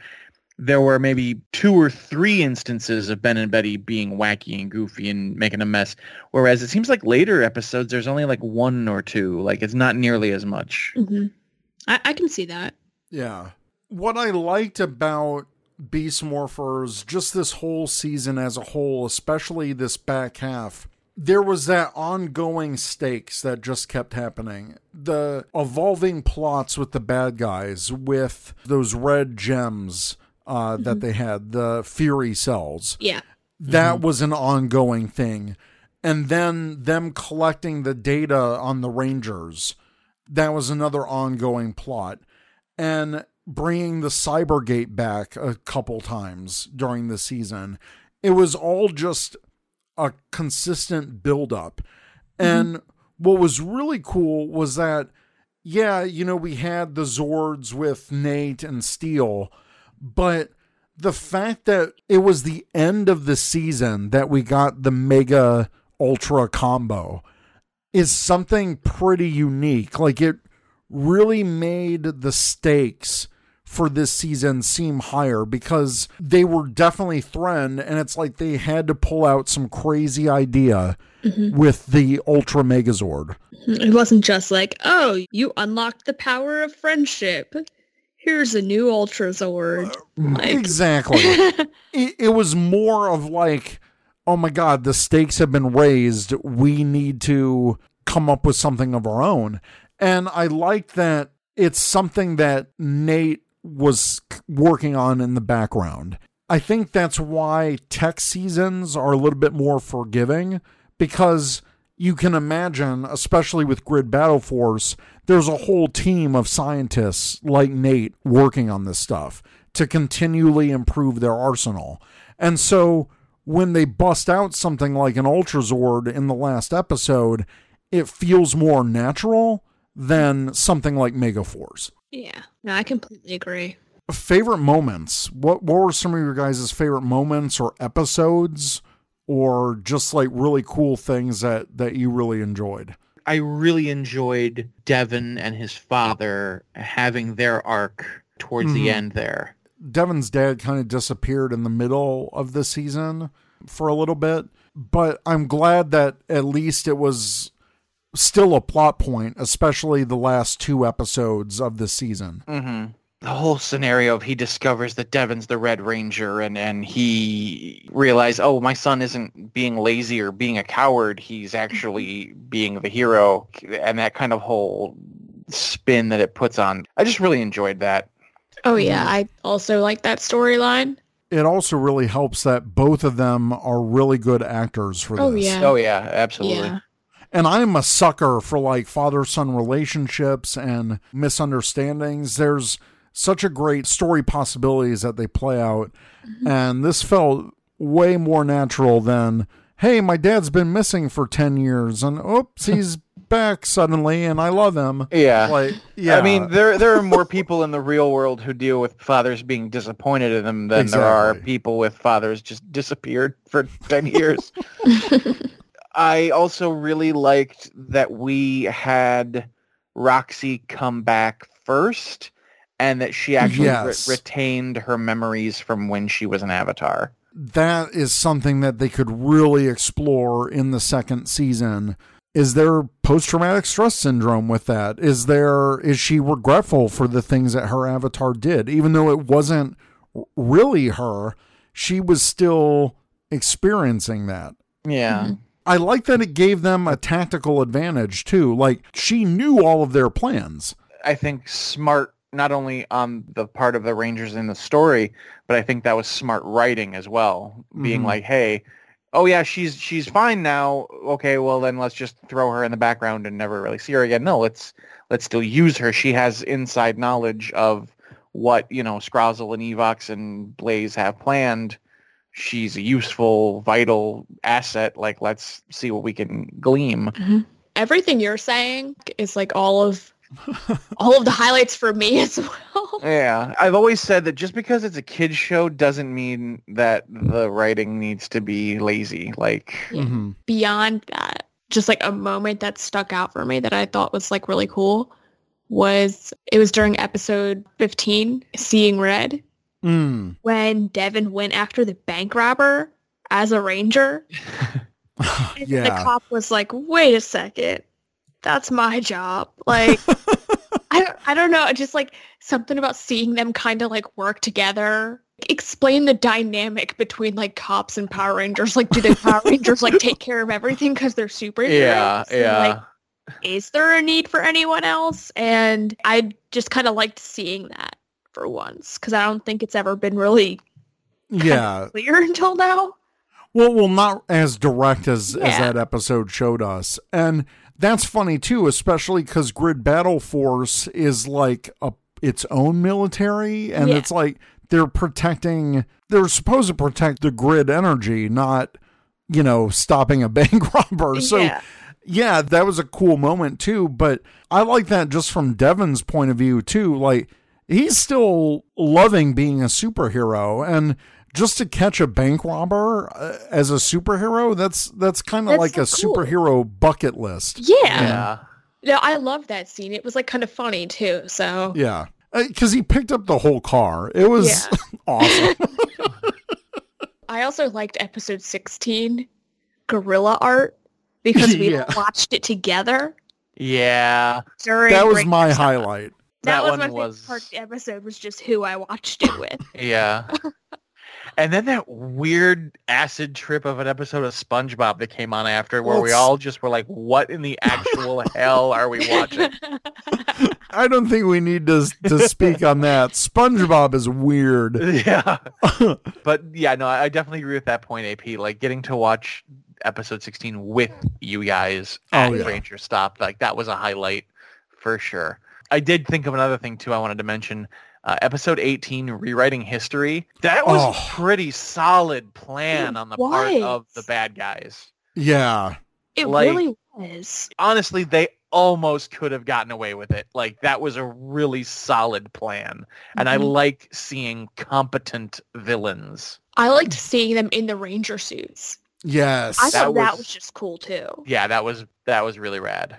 there were maybe two or three instances of Ben and Betty being wacky and goofy and making a mess. Whereas it seems like later episodes, there's only like one or two. Like it's not nearly as much. hmm I, I can see that. Yeah. What I liked about Beast Morphers, just this whole season as a whole, especially this back half, there was that ongoing stakes that just kept happening. The evolving plots with the bad guys, with those red gems uh, that mm-hmm. they had, the Fury cells. Yeah. That mm-hmm. was an ongoing thing. And then them collecting the data on the Rangers, that was another ongoing plot. And bringing the Cybergate back a couple times during the season. It was all just a consistent buildup. Mm-hmm. And what was really cool was that, yeah, you know, we had the Zords with Nate and Steel, but the fact that it was the end of the season that we got the Mega Ultra combo is something pretty unique. Like it really made the stakes for this season seem higher because they were definitely threatened and it's like they had to pull out some crazy idea mm-hmm. with the Ultra Megazord. Mm-hmm. It wasn't just like, oh, you unlocked the power of friendship. Here's a new Ultra Zord. Mm, like, Exactly. it, it was more of like, oh my God, the stakes have been raised. We need to come up with something of our own. And I like that it's something that Nate was working on in the background. I think that's why tech seasons are a little bit more forgiving because you can imagine, especially with Grid Battle Force, there's a whole team of scientists like Nate working on this stuff to continually improve their arsenal. And so when they bust out something like an Ultrazord in the last episode, it feels more natural than something like Megaforce. yeah. No, I completely agree. Favorite moments. What what were some of your guys' favorite moments or episodes or just like really cool things that that you really enjoyed? I really enjoyed Devin and his father having their arc towards the Mhm. end there. Devin's dad kind of disappeared in the middle of the season for a little bit, but I'm glad that at least it was still a plot point, especially the last two episodes of the season. hmm The whole scenario of he discovers that Devin's the Red Ranger and, and he realized, oh, my son isn't being lazy or being a coward. He's actually being the hero. And that kind of whole spin that it puts on. I just really enjoyed that. Oh yeah, mm-hmm. I also like that storyline. It also really helps that both of them are really good actors for Oh, this. yeah. Oh, yeah, absolutely. Yeah. And I'm a sucker for like father son relationships and misunderstandings. There's such a great story possibilities that they play out. Mm-hmm. And this felt way more natural than, hey, my dad's been missing for 10 years and oops, he's back suddenly and I love him. Yeah. Like, yeah. I mean, there there are more people in the real world who deal with fathers being disappointed in them than there are people with fathers just disappeared for 10 years. I also really liked that we had Roxy come back first and that she actually re- retained her memories from when she was an avatar. that is something that they could really explore in the second season. Is there post traumatic stress syndrome with that? Is there is she regretful for the things that her avatar did even though it wasn't really her, she was still experiencing that. Yeah. Mm-hmm. I like that it gave them a tactical advantage too. Like she knew all of their plans. I think smart not only on the part of the Rangers in the story, but I think that was smart writing as well. Being Mhm. like, hey, oh yeah, she's she's fine now. Okay, well then let's just throw her in the background and never really see her again. No, let's let's still use her. She has inside knowledge of what, you know, Scrozzle and Evox and Blaze have planned. She's a useful, vital asset. Like let's see what we can glean. Everything you're saying is like all of all of the highlights for me as well. Yeah, I've always said that just because it's a kids show doesn't mean that the writing needs to be lazy. Like, Yeah. Mhm. Beyond that, just like a moment that stuck out for me that I thought was like really cool was it was during episode 15, Seeing Red, Mm. when Devin went after the bank robber as a ranger. And the cop was like, "Wait a second, that's my job." Like, I don't, I don't know, just like something about seeing them kind of like work together. Explain the dynamic between like cops and Power Rangers. Like, do the Power Rangers like take care of everything because they're superheroes? Yeah, And, yeah. Like, is there a need for anyone else? And I just kind of liked seeing that for once because I don't think it's ever been really Yeah. clear until now. Well, well, not as direct as as that episode showed us, and that's funny too, especially because Grid Battle Force is like a its own military, and Yeah. it's like they're protecting. They're supposed to protect the grid energy, not you know stopping a bank robber. So. yeah. Yeah, that was a cool moment too, but I like that just from Devin's point of view too. Like he's still loving being a superhero and just to catch a bank robber uh, as a superhero, that's that's kind of like so a cool. superhero bucket list. Yeah. Yeah. No, I love that scene. It was like kind of funny too. So Yeah. Cuz he picked up the whole car. It was Yeah. awesome. I also liked episode 16, Gorilla Art, because we Yeah. watched it together Yeah. during that was my Summer. highlight. That, That was one my favorite part of the episode was just who I watched it with. Yeah. And then that weird acid trip of an episode of SpongeBob that came on after where we all just were like, what in the actual hell are we watching? I don't think we need to to speak on that. SpongeBob is weird. yeah. But yeah, no, I definitely agree with that point, AP. Like getting to watch episode 16 with you guys oh, at Oh, yeah. Ranger Stop, like that was a highlight for sure. I did think of another thing too I wanted to mention. Uh, episode 18, Rewriting History. That was Oh. a pretty solid plan It on the part of the bad guys. Yeah. it Like- really was. Honestly, they almost could have gotten away with it. Like that was a really solid plan. And I Mhm. like seeing competent villains. I liked seeing them in the Ranger suits. Yes. I That thought that was- was just cool too. Yeah, that was that was really rad.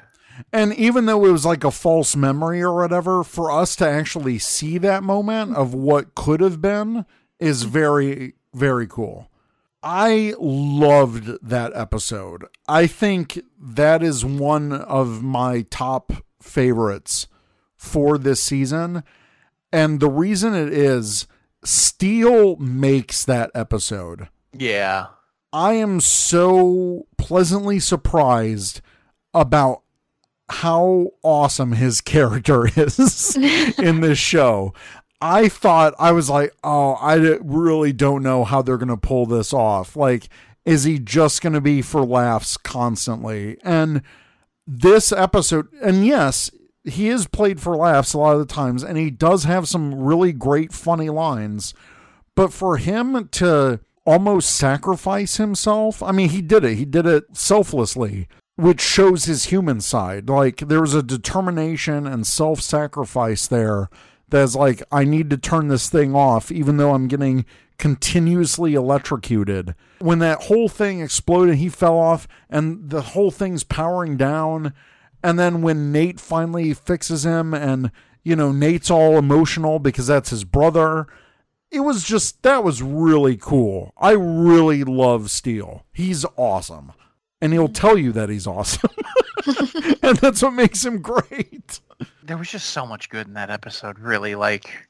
And even though it was like a false memory or whatever, for us to actually see that moment of what could have been is very, very cool. I loved that episode. I think that is one of my top favorites for this season. And the reason it is, Steel makes that episode. Yeah. I am so pleasantly surprised about how awesome his character is in this show. I thought I was like, oh, I really don't know how they're going to pull this off. Like, is he just going to be for laughs constantly? And this episode, and yes, he is played for laughs a lot of the times, and he does have some really great, funny lines. But for him to almost sacrifice himself, I mean, he did it. He did it selflessly, which shows his human side. Like, there was a determination and self sacrifice there that's like, I need to turn this thing off, even though I'm getting continuously electrocuted. When that whole thing exploded, he fell off, and the whole thing's powering down. And then when Nate finally fixes him, and, you know, Nate's all emotional because that's his brother it was just that was really cool. I really love Steel. He's awesome. And he'll tell you that he's awesome. and that's what makes him great. There was just so much good in that episode, really. Like,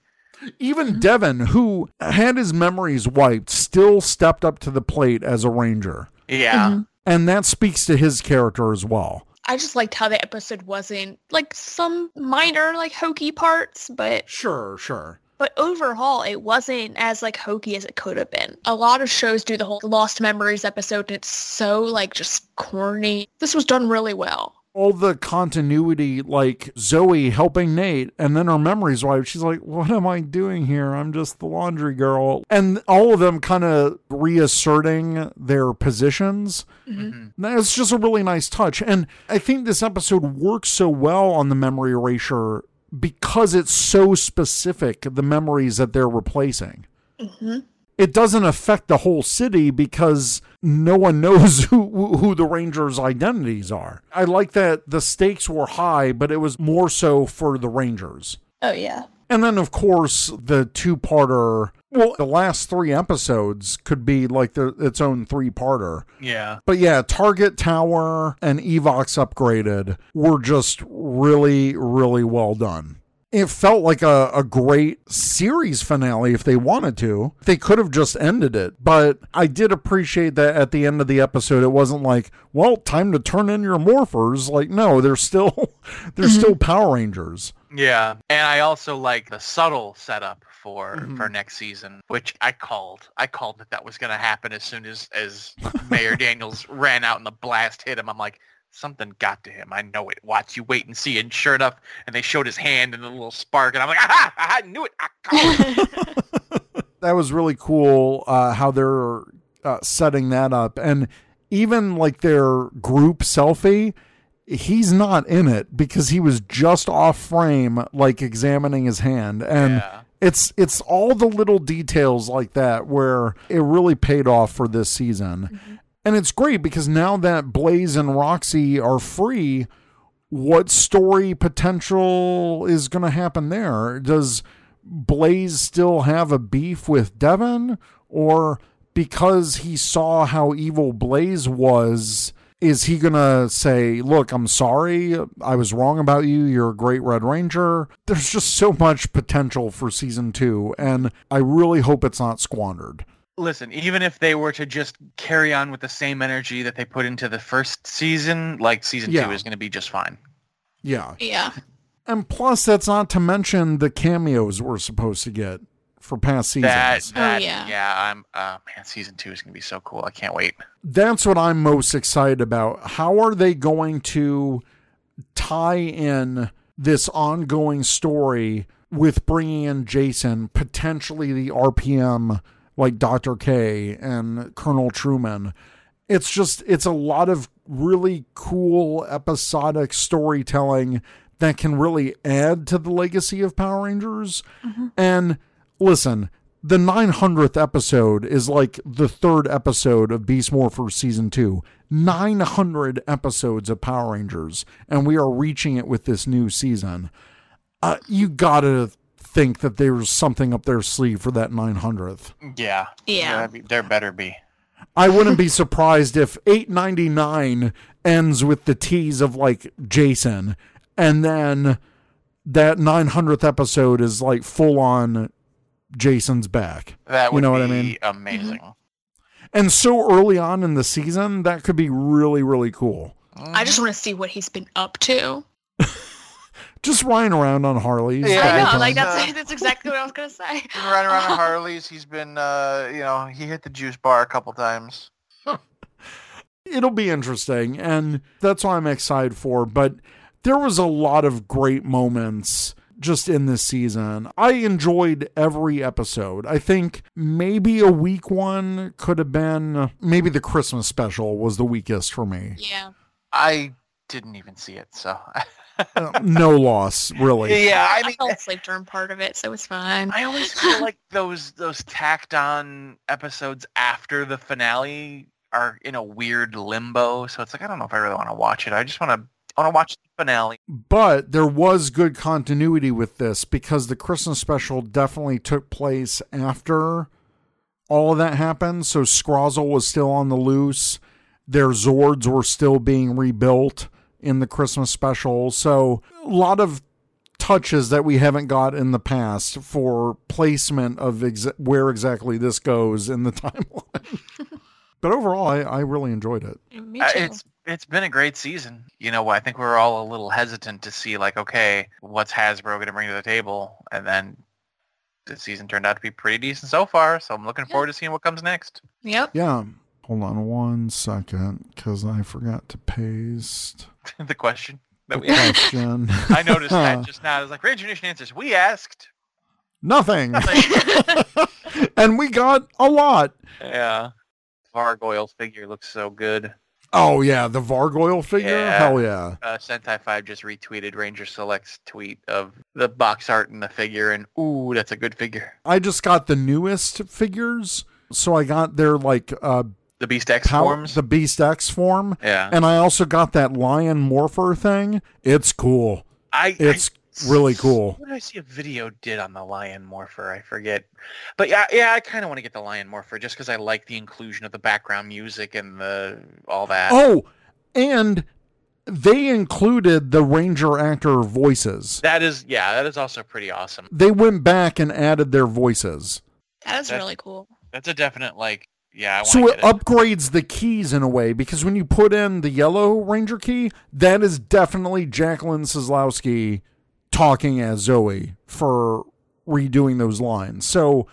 Even Devin, who had his memories wiped, still stepped up to the plate as a ranger. yeah. Mhm. And that speaks to his character as well. I just liked how the episode wasn't like some minor like hokey parts, but Sure, sure. But overall it wasn't as like hokey as it could have been. A lot of shows do the whole Lost Memories episode and it's so like just corny. This was done really well. All the continuity, like Zoe helping Nate, and then her memories wipe. She's like, What am I doing here? I'm just the laundry girl. And all of them kind of reasserting their positions. Mhm. It's just a really nice touch. And I think this episode works so well on the memory erasure because it's so specific, the memories that they're replacing. hmm It doesn't affect the whole city because no one knows who, who the Rangers' identities are. I like that the stakes were high, but it was more so for the Rangers. Oh yeah. And then, of course, the two parter. Well, the last three episodes could be like the, its own three parter. Yeah. But yeah, Target Tower and Evox Upgraded were just really, really well done. It felt like a, a great series finale if they wanted to. They could have just ended it. But I did appreciate that at the end of the episode, it wasn't like, well, time to turn in your morphers. Like, no, they're still they're still mm-hmm. Power Rangers. Yeah, and I also like the subtle setup for mm-hmm. for next season, which I called. I called that that was going to happen as soon as as Mayor Daniels ran out and the blast hit him. I'm like, something got to him. I know it. Watch you wait and see. And sure enough, and they showed his hand and a little spark, and I'm like, aha! I knew it. It. that was really cool uh, how they're uh, setting that up and even like their group selfie he's not in it because he was just off frame like examining his hand and Yeah. it's it's all the little details like that where it really paid off for this season and it's great because now that blaze and roxy are free what story potential is going to happen there does Blaze still have a beef with Devin? Or because he saw how evil Blaze was, is he going to say, Look, I'm sorry. I was wrong about you. You're a great Red Ranger? There's just so much potential for season two, and I really hope it's not squandered. Listen, even if they were to just carry on with the same energy that they put into the first season, like season Yeah. two is going to be just fine. Yeah. Yeah. And plus, that's not to mention the cameos we're supposed to get for past seasons. That, that, yeah. yeah, I'm, uh, man, season two is going to be so cool. I can't wait. that's what I'm most excited about. How are they going to tie in this ongoing story with bringing in Jason, potentially the RPM like Dr. K and Colonel Truman? It's just, it's a lot of really cool episodic storytelling that can really add to the legacy of Power Rangers. And listen, the 900th episode is like the third episode of Beast Morphers season 2. 900 episodes of Power Rangers and we are reaching it with this new season. Uh, you got to think that there's something up their sleeve for that 900th. Yeah. Yeah. There, there better be. I wouldn't be surprised if 899 ends with the tease of like Jason and then that 900th episode is like full on Jason's back. That would You know be what I mean? amazing. Mm-hmm. And so early on in the season, that could be really, really cool. I just want to see what he's been up to. Just riding around on Harleys. Yeah, I know, like that's that's exactly what I was gonna say. Been riding around on Harleys. He's been, uh, you know, he hit the juice bar a couple times. it'll be interesting and that's what i'm excited for but there was a lot of great moments just in this season i enjoyed every episode i think maybe a weak one could have been maybe the christmas special was the weakest for me Yeah. I didn't even see it, so. Uh, no loss really yeah, I mean, I, mean, fell asleep during part of it, so it was fine. I always feel like those those tacked on episodes after the finale are in a weird limbo. So it's like I don't know if I really want to watch it. I just want to I want to watch the finale. but there was good continuity with this because the christmas special definitely took place after all of that happened so Scrozzle was still on the loose their zords were still being rebuilt in the christmas special so a lot of touches that we haven't got in the past for placement of exa- where exactly this goes in the timeline but overall I, I really enjoyed it Me Uh, too. it's it's been a great season. You know, I think we we're all a little hesitant to see like, okay, what's Hasbro going to bring to the table, and then the season turned out to be pretty decent so far. So I'm looking forward to seeing what comes next. Yep. Yeah. Hold on one second because I forgot to paste the question that we asked. I noticed that just now. I was like, Ranger Nation answers. We asked. Nothing. and we got a lot. Yeah. Vargoyle figure looks so good. Oh, yeah. The Vargoyle figure? Yeah. Hell yeah. Uh, Sentai 5 just retweeted Ranger Select's tweet of the box art and the figure, and ooh, that's a good figure. I just got the newest figures. So I got their like uh The Beast X power, forms. the Beast X form. yeah. And I also got that Lion Morpher thing. It's cool. I, It's really cool. What did I see a video did on the lion morpher? I forget. But yeah, yeah, I kind of want to get the lion morpher just because I like the inclusion of the background music and the all that. Oh, and they included the Ranger actor voices. That is, yeah, that is also pretty awesome. They went back and added their voices. That is That's- really cool. That's a definite like, yeah. I want So to it upgrades the keys in a way because when you put in the yellow Ranger key, that is definitely Jacqueline Scislowski talking as Zoe for redoing those lines. So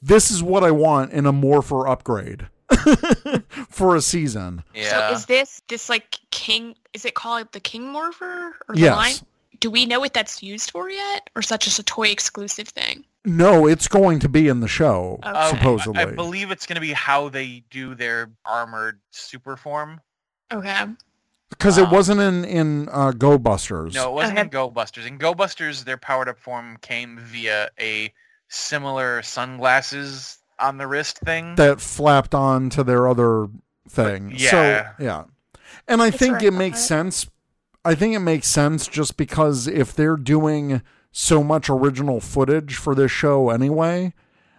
this is what I want in a morpher upgrade for a season. Yeah. So is this this like king? Is it called the King Morpher or the Yes. line? Do we know what that's used for yet, or is that just a toy exclusive thing? No, it's going to be in the show, Okay. Supposedly. I believe it's going to be how they do their armored super form. Okay. Because it um, wasn't in, in uh, Go Busters. No, it wasn't Okay. in Go Busters. In Go Busters, their powered up form came via a similar sunglasses on the wrist thing. that flapped on to their other thing. yeah. So yeah. And I That's think right, it makes okay. sense. I think it makes sense just because if they're doing so much original footage for this show anyway.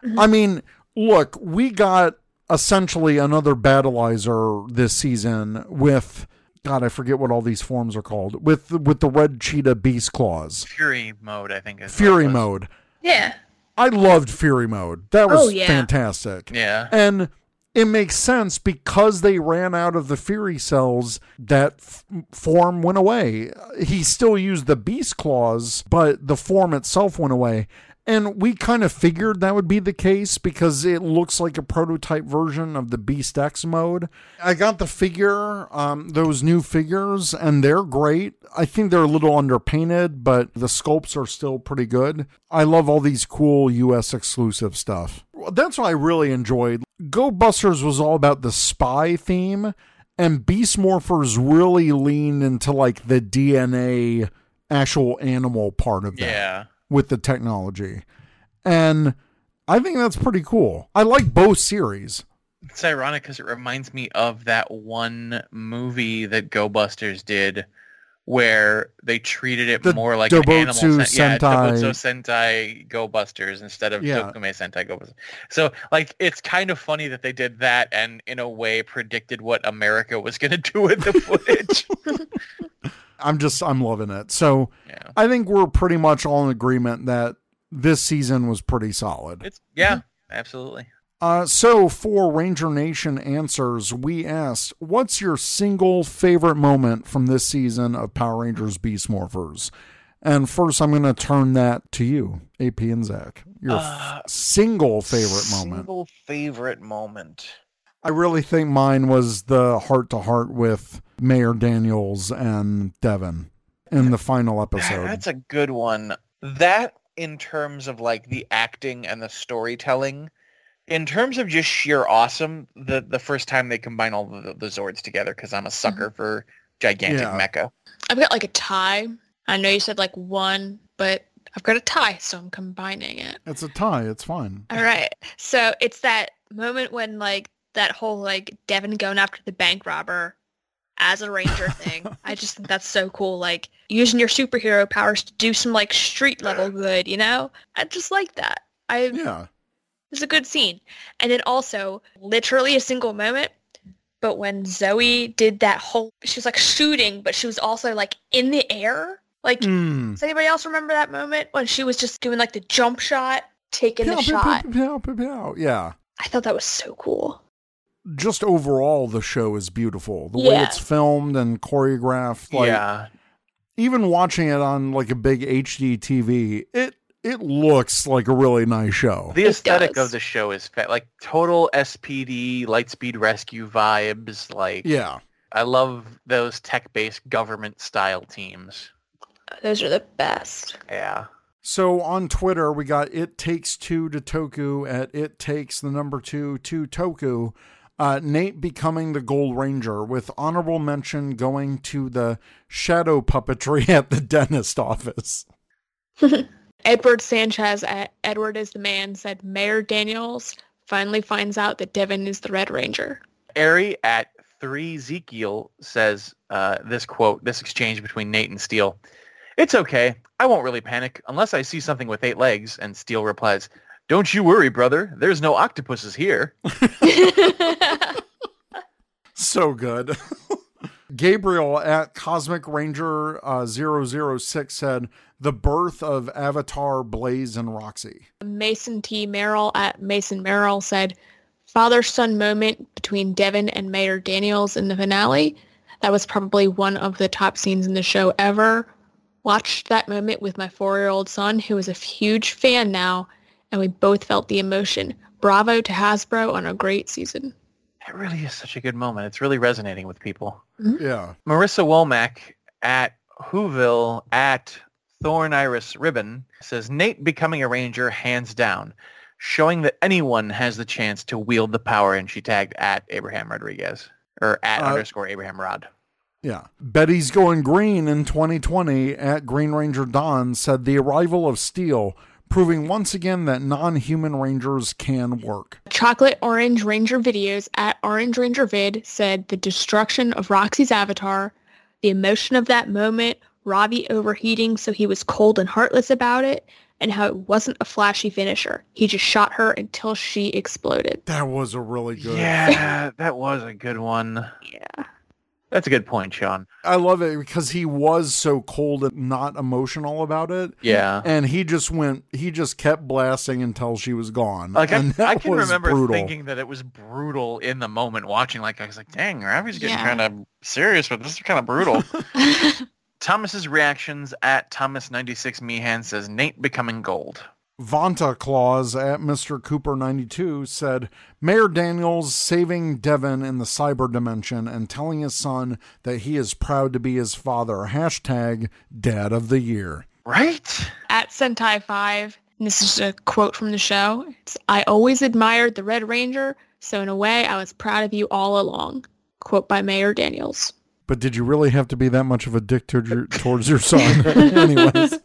Mhm. I mean, look, we got essentially another Battlizer this season with God, I forget what all these forms are called. With with the red cheetah beast claws. Fury mode, I think. Is Fury mode. Yeah. I loved Fury mode. That was Oh, yeah. fantastic. Yeah. And it makes sense because they ran out of the Fury cells, that f- form went away. He still used the Beast Claws, but the form itself went away. And we kind of figured that would be the case because it looks like a prototype version of the Beast X mode. I got the figure, um, those new figures, and they're great. I think they're a little underpainted, but the sculpts are still pretty good. I love all these cool US exclusive stuff. That's what I really enjoyed. Go Busters was all about the spy theme, and Beast Morphers really leaned into like the DNA actual animal part of that Yeah. With the technology. And I think that's pretty cool. I like both series. It's ironic because it reminds me of that one movie that Go Busters did where they treated it The more like an animal Dobutsu sen- yeah, Sentai. Dobotsu Sentai Go Busters instead of Yeah. Tokumei Sentai Go Busters. So like it's kind of funny that they did that and in a way predicted what America was going to do with the footage. I'm just I'm loving it. So yeah. I think we're pretty much all in agreement that this season was pretty solid. It's yeah, absolutely. Uh, so for Ranger Nation answers, we asked, "What's your single favorite moment from this season of Power Rangers Beast Morphers?" And first, I'm going to turn that to you, AP and Zach. Your f- Uh, single favorite moment. Single favorite moment. I really think mine was the heart to heart with Mayor Daniels and Devin in the final episode. That's a good one. That in terms of like the acting and the storytelling, in terms of just sheer awesome, the the first time they combine all the, the Zords together, because I'm a mm-hmm. sucker for gigantic Yeah. mecha. I've got like a tie. I know you said like one, but I've got a tie, so I'm combining it. it's a tie. It's fine. All right. So it's that moment when like that whole like Devin going after the bank robber as a ranger thing. I just think that's so cool. Like using your superhero powers to do some like street level good, you know? I just like that. I Yeah. it's a good scene. And then also literally a single moment, but when Zoe did that whole she was like shooting, but she was also like in the air. Like Mm. does anybody else remember that moment when she was just doing like the jump shot, taking the Pow, pow, shot? pow. Yeah. I thought that was so cool. Just overall, the show is beautiful. The way it's filmed and choreographed, like yeah, even watching it on like a big HD TV, it it looks like a really nice show. the aesthetic of the show is fa- like total SPD Lightspeed Rescue vibes. Like, yeah. I love those tech-based government style teams. Uh, those are the best. Yeah. So on Twitter, we got it takes two to Toku at it takes the number two to Toku. Uh, Nate becoming the Gold Ranger with honorable mention going to the shadow puppetry at the dentist office. Edward Sanchez at Edward is the man said Mayor Daniels finally finds out that Devin is the Red Ranger. Ari at three Ezekiel says uh, this quote, this exchange between Nate and Steel. It's okay. I won't really panic unless I see something with eight legs. And Steel replies, "Don't you worry, brother. There's no octopuses here." So good. Gabriel at Cosmic Ranger uh, 006 said, The birth of Avatar, Blaze, and Roxy. Mason T. Merrill at Mason Merrill said, father-son moment between Devin and Mayor Daniels in the finale. That was probably one of the top scenes in the show ever. Watched that moment with my four-year-old son, who is a huge fan now, and we both felt the emotion. Bravo to Hasbro on a great season. It really is such a good moment. It's really resonating with people. Yeah. Marissa Womack at Whoville at Thorn Iris Ribbon says Nate becoming a ranger hands down, showing that anyone has the chance to wield the power. And she tagged at Abraham Rodriguez or at Uh, underscore Abraham Rod. Yeah. Betty's going green in 2020 at Green Ranger Dawn said the arrival of Steel, proving once again that non-human rangers can work. Chocolate Orange Ranger videos at Orange Ranger Vid said the destruction of Roxy's avatar, the emotion of that moment, Ravi overheating so he was cold and heartless about it, and how it wasn't a flashy finisher. He just shot her until she exploded. That was a really good. Yeah, that was a good one. Yeah. That's a good point, Sean. I love it because he was so cold and not emotional about it. Yeah. And he just went, he just kept blasting until she was gone. Like I, that I can was remember brutal. thinking that it was brutal in the moment watching. Like I was like, "Dang, Ravi's getting Yeah. kind of serious, but this is kind of brutal." Thomas's reactions at Thomas ninety six Meehan says Nate becoming gold. Vanta Claus at Mr. Cooper 92 said, Mayor Daniels saving Devin in the cyber dimension and telling his son that he is proud to be his father. Hashtag dad of the year. Right? At Sentai 5, and this is a quote from the show, it's, I always admired the Red Ranger, so in a way I was proud of you all along. Quote by Mayor Daniels. But did you really have to be that much of a dick to your, towards your son? Anyways.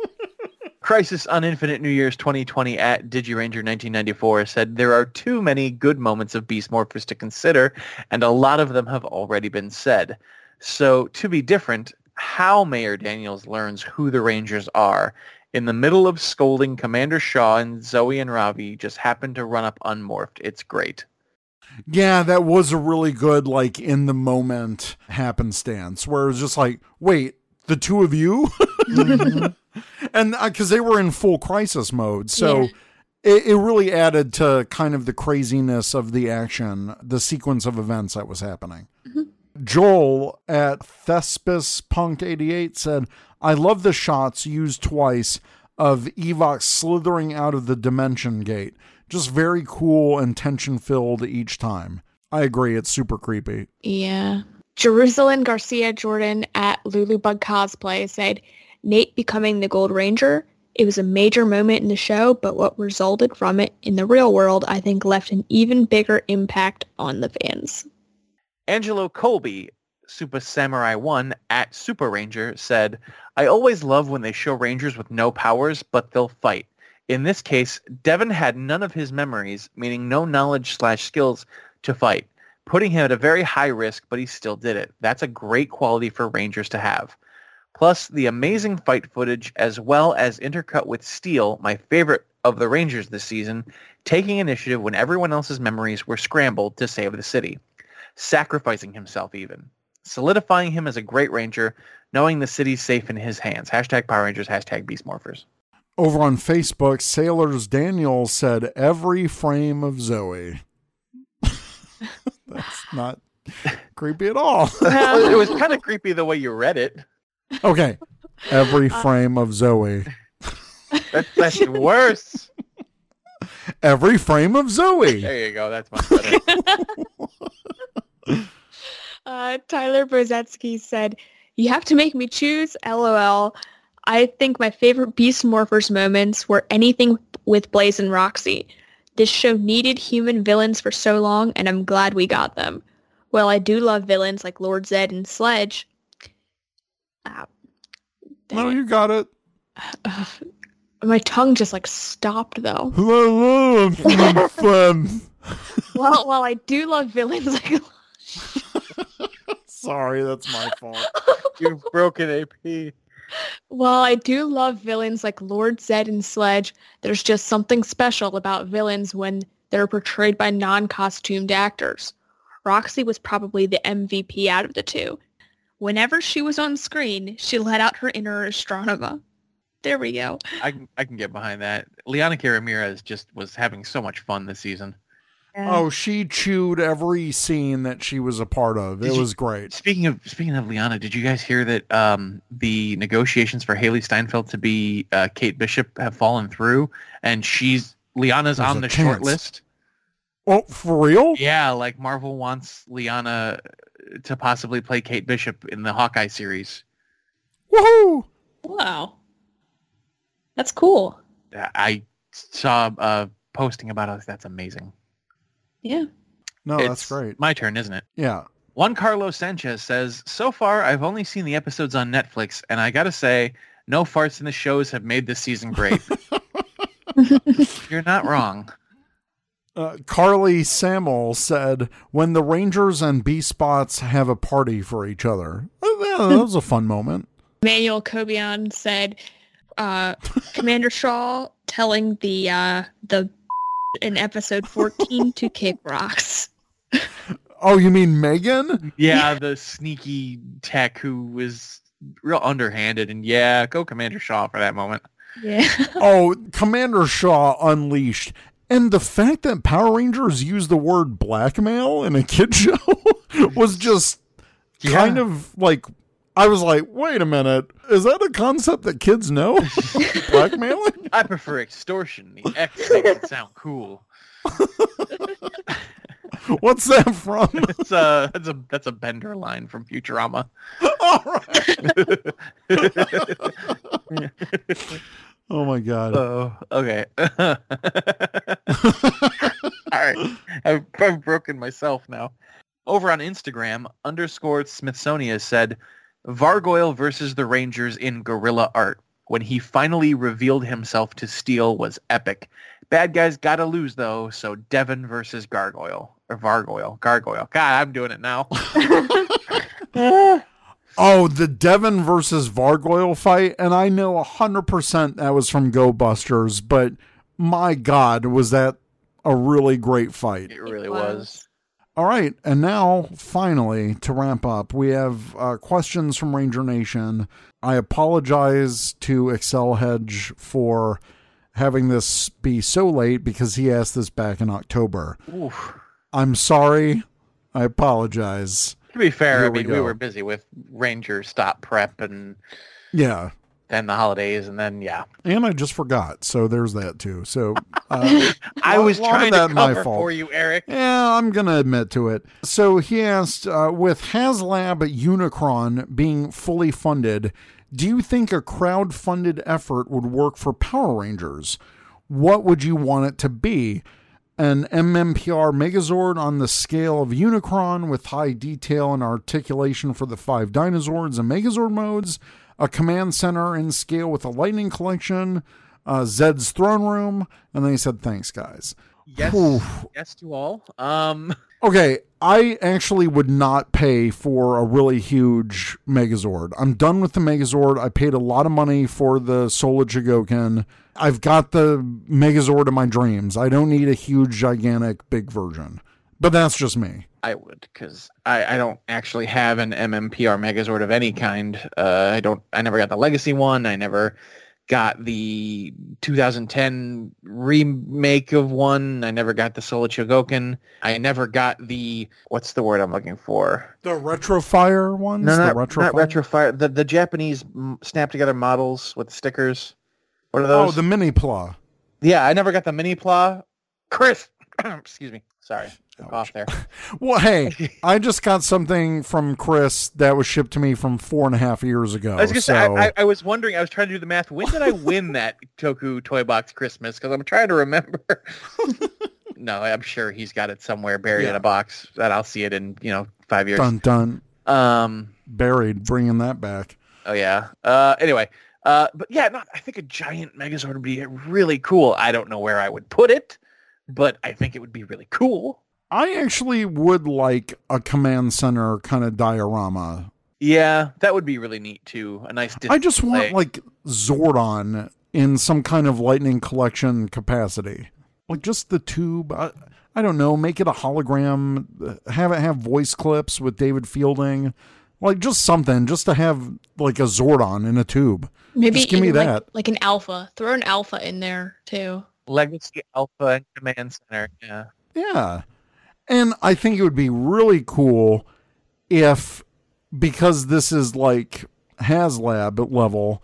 Crisis on Infinite New Year's 2020 at DigiRanger 1994 said there are too many good moments of Beast Morphers to consider, and a lot of them have already been said. So to be different, how Mayor Daniels learns who the Rangers are. In the middle of scolding, Commander Shaw and Zoe and Ravi just happen to run up unmorphed. It's great. Yeah, that was a really good, like, in the moment happenstance where it was just like, wait, the two of you? Mm-hmm. And uh, because they were in full crisis mode. So Yeah. it, it really added to kind of the craziness of the action, the sequence of events that was happening. Mm-hmm. Joel at Thespis Punk 88 said, I love the shots used twice of Evox slithering out of the dimension gate. Just very cool and tension filled each time. I agree, it's super creepy. Yeah. Jerusalem Garcia Jordan at Lulubug Cosplay said, Nate becoming the Gold Ranger. It was a major moment in the show, but what resulted from it in the real world, I think, left an even bigger impact on the fans. Angelo Colby, Super Samurai 1 at Super Ranger, said, I always love when they show Rangers with no powers, but they'll fight. In this case, Devin had none of his memories, meaning no knowledge slash skills to fight, putting him at a very high risk, but he still did it. That's a great quality for Rangers to have. Plus, the amazing fight footage, as well as intercut with Steel, my favorite of the Rangers this season, taking initiative when everyone else's memories were scrambled to save the city sacrificing himself even, solidifying him as a great ranger, knowing the city's safe in his hands. Hashtag Power Rangers, hashtag Beast Morphers. Over on Facebook, Sailors Daniel said, Every frame of Zoe. That's not creepy at all. it was kind of creepy the way you read it. Okay. Every frame of Zoe. That, that's worse. Every frame of Zoe. There you go. That's much better. Uh, Tyler Brozetsky said, you have to make me choose, lol. I think my favorite Beast Morphers moments were anything with Blaze and Roxy. This show needed human villains for so long, and I'm glad we got them. While I do love villains like Lord Zedd and Sledge, ah, No, it. you got it. My tongue just like stopped though. well, while I do love villains like Sorry, that's my fault. You've broken AP. Well, I do love villains like Lord Zedd and Sledge. There's just something special about villains when they're portrayed by non-costumed actors. Roxy was probably the MVP out of the two. Whenever she was on screen, she let out her inner Astronema. There we go. I can I can get behind that. Liana K. Ramirez just was having so much fun this season. Oh, she chewed every scene that she was a part of. It you- was great. Speaking of speaking of Liana, did you guys hear that um, the negotiations for Hailee Steinfeld to be uh, Kate Bishop have fallen through, and she's Liana's There's on a the short list? Oh, for real? Yeah, like Marvel wants Liana to possibly play Kate Bishop in the Hawkeye series. Woohoo! Wow. That's cool. I saw a posting about it. That's amazing. Yeah. No, It's that's great. My turn, isn't it? Yeah. Juan Carlos Sanchez says, So far, I've only seen the episodes on Netflix, and I gotta say, no farts in the shows have made this season great. You're not wrong. Uh, Carly Samuel said, "When the Rangers and Beast Bots have a party for each other, Oh, yeah, that was a fun moment." Manuel Cobian said, uh, Commander Shaw telling the uh, the in episode 14 to kick rocks. Oh, you mean Megan? Yeah, the sneaky tech who was real underhanded, and yeah, go Commander Shaw for that moment. Yeah. Oh, Commander Shaw unleashed, and the fact that Power Rangers used the word blackmail in a kid show was just kind of like. I was like, wait a minute, is that a concept that kids know? Blackmailing? I prefer extortion. The X makes it sound cool. What's that from? It's a that's a that's a Bender line from Futurama. All right. Oh my god. Oh, okay. All right. I've, I've broken myself now. Over on Instagram, underscore Smithsonian said, Vargoyle versus the Rangers in guerrilla art. When he finally revealed himself to Steel was epic. Bad guys gotta lose though, so Devin versus Gargoyle. Or Vargoyle. Gargoyle. God, I'm doing it now. Ah. Oh, the Devin versus Vargoyle fight, and I know hundred percent that was from Go Busters, but my God, was that a really great fight? It really was. was. All right, and now finally to wrap up, we have uh, questions from Ranger Nation. I apologize to Excel Hedge for having this be so late because he asked this back in October. Oof. I'm sorry. I apologize. Be fair, I mean, we, go. were busy with Ranger stop prep and Yeah, then the holidays, and then yeah, and I just forgot, so there's that too. So uh, I was trying that to my cover fault. for you, Eric. Yeah, I'm to admit to it. So he asked uh, with HasLab Unicron being fully funded, do you think a crowd funded effort would work for Power Rangers? What would you want it to be? An MMPR Megazord on the scale of Unicron with high detail and articulation for the five dinosaurs and Megazord modes? A command center in scale with a lightning collection? Uh, Zedd's throne room? And then he said, thanks, guys. Yes, Oof. yes to all. Um, Okay, I actually would not pay for a really huge Megazord. I'm done with the Megazord. I paid a lot of money for the Soul of Chogokin. I've got the Megazord of my dreams. I don't need a huge, gigantic, big version. But that's just me. I would because I, I don't actually have an MMPR Megazord of any kind. Uh, I don't. I never got the Legacy one. I never got the 2010 remake of one. I never got the Soul of Chogokin. I never got the what's the word I'm looking for? The Retrofire ones? No, the not, Retrofire? not Retrofire. The the Japanese snap together models with stickers. What are Oh, the Mini Pla. Yeah, I never got the mini pla. Chris, excuse me. Sorry, off there. Well, hey, I just got something from Chris that was shipped to me from four and a half years ago. I was so... say, I, I, I was wondering. I was trying to do the math. When did I win that Toku Toy Box Christmas? Because I'm trying to remember. no, I'm sure he's got it somewhere buried in a box that I'll see it in you know five years. dun dun. Um. Buried, bringing that back. Oh yeah. Uh. Anyway. Uh. But yeah. No. I think a giant Megazord would be really cool. I don't know where I would put it, but I think it would be really cool. I actually would like a command center kind of diorama Yeah, that would be really neat too. A nice. I just want like Zordon in some kind of lightning collection capacity. Like just the tube. I, I don't know. Make it a hologram. uh, Have it have voice clips with David Fielding. Like just something, just to have like a Zordon in a tube. Maybe Just give me even, like- that. Like, an alpha. Throw an alpha in there too. Legacy Alpha and Command Center. Yeah. Yeah. And I think it would be really cool if, because this is like HasLab level,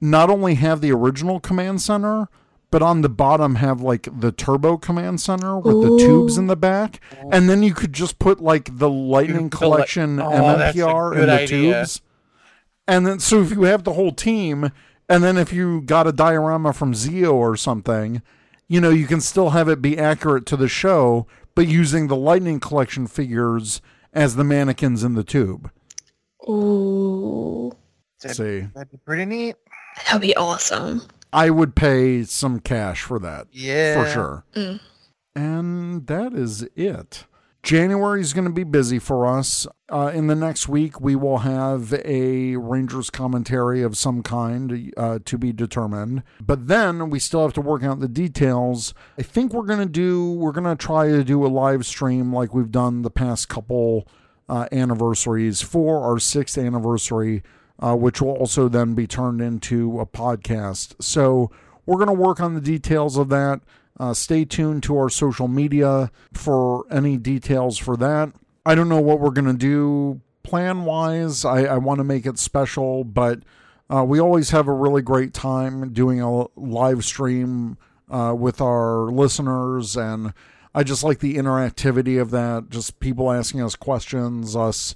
not only have the original command center, but on the bottom have like the turbo command center with the tubes in the back. And then you could just put like the Lightning put the li- Collection Oh, MMPR in the idea. tubes. And then, so if you have the whole team, and then if you got a diorama from Zio or something, you know, you can still have it be accurate to the show, but using the Lightning Collection figures as the mannequins in the tube. Ooh, That'd- See, That'd be pretty neat. that'd be awesome. I would pay some cash for that Yeah. for sure. Mm. And that is it. January is going to be busy for us. Uh, in the next week, we will have a Rangers commentary of some kind uh, to be determined. But then we still have to work out the details. I think we're going to do, we're going to try to do a live stream like we've done the past couple uh, anniversaries for our sixth anniversary, uh, which will also then be turned into a podcast. So we're going to work on the details of that. Uh, stay tuned to our social media for any details for that. I don't know what we're going to do plan wise. I, I want to make it special, but uh, we always have a really great time doing a live stream uh, with our listeners. And I just like the interactivity of that. Just people asking us questions, us,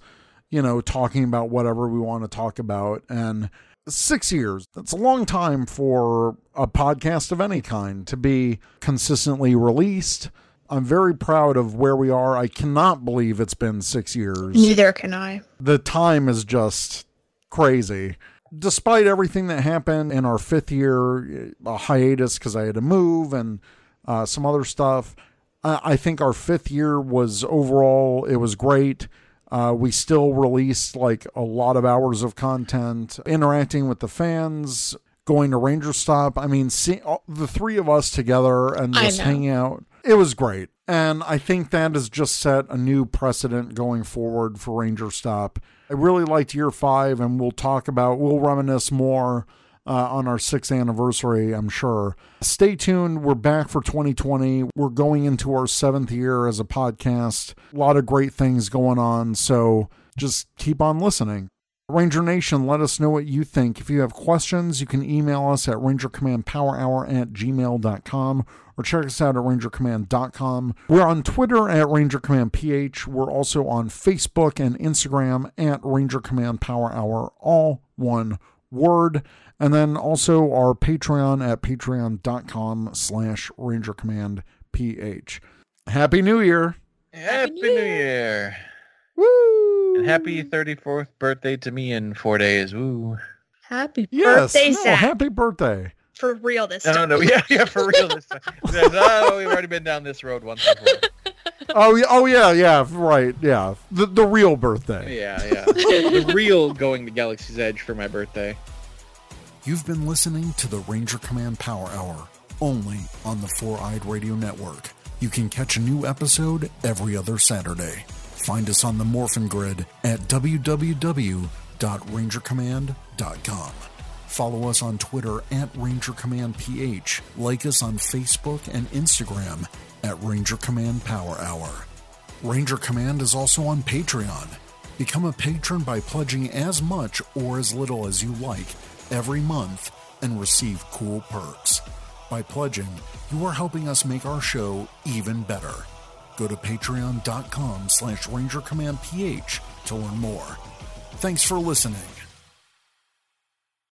you know, talking about whatever we want to talk about. And six years. That's a long time for a podcast of any kind to be consistently released. I'm very proud of where we are. I cannot believe it's been six years. Neither can I. The time is just crazy. Despite everything that happened in our fifth year, a hiatus because I had to move and uh, some other stuff, I, I think our fifth year was overall, it was great. Uh, we still released like a lot of hours of content, interacting with the fans, going to Ranger Stop. I mean, see, all, the three of us together and just hanging out. It was great. And I think that has just set a new precedent going forward for Ranger Stop. I really liked year five, and we'll talk about, we'll reminisce more uh, on our sixth anniversary, I'm sure. Stay tuned. We're back for 2020. We're going into our seventh year as a podcast. A lot of great things going on. So just keep on listening. Ranger Nation, let us know what you think. If you have questions, you can email us at rangercommandpowerhour at gmail.com or check us out at rangercommand.com. We're on Twitter at rangercommandph. We're also on Facebook and Instagram at Ranger Command Power Hour, all one word. And then also our Patreon at patreon.com slash rangercommandph. Happy New Year! Happy New New Year. Year. Woo! And happy 34th birthday to me in four days. Woo. Happy Yes, birthday, no, Zach. happy birthday. For real this No, time. no, yeah, yeah, for real this time. no, we've already been down this road once before. Oh, yeah, oh yeah, yeah, right, yeah. The the real birthday. Yeah, yeah. The real going to Galaxy's Edge for my birthday. You've been listening to the Ranger Command Power Hour, only on the Four Eyed Radio Network. You can catch a new episode every other Saturday. Find us on the Morphin Grid at www.rangercommand.com. Follow us on Twitter at Ranger Command PH. Like us on Facebook and Instagram at Ranger Command Power Hour. Ranger Command is also on Patreon. Become a patron by pledging as much or as little as you like every month and receive cool perks. By pledging, you are helping us make our show even better. Go to patreon.com slash rangercommandph to learn more. Thanks for listening.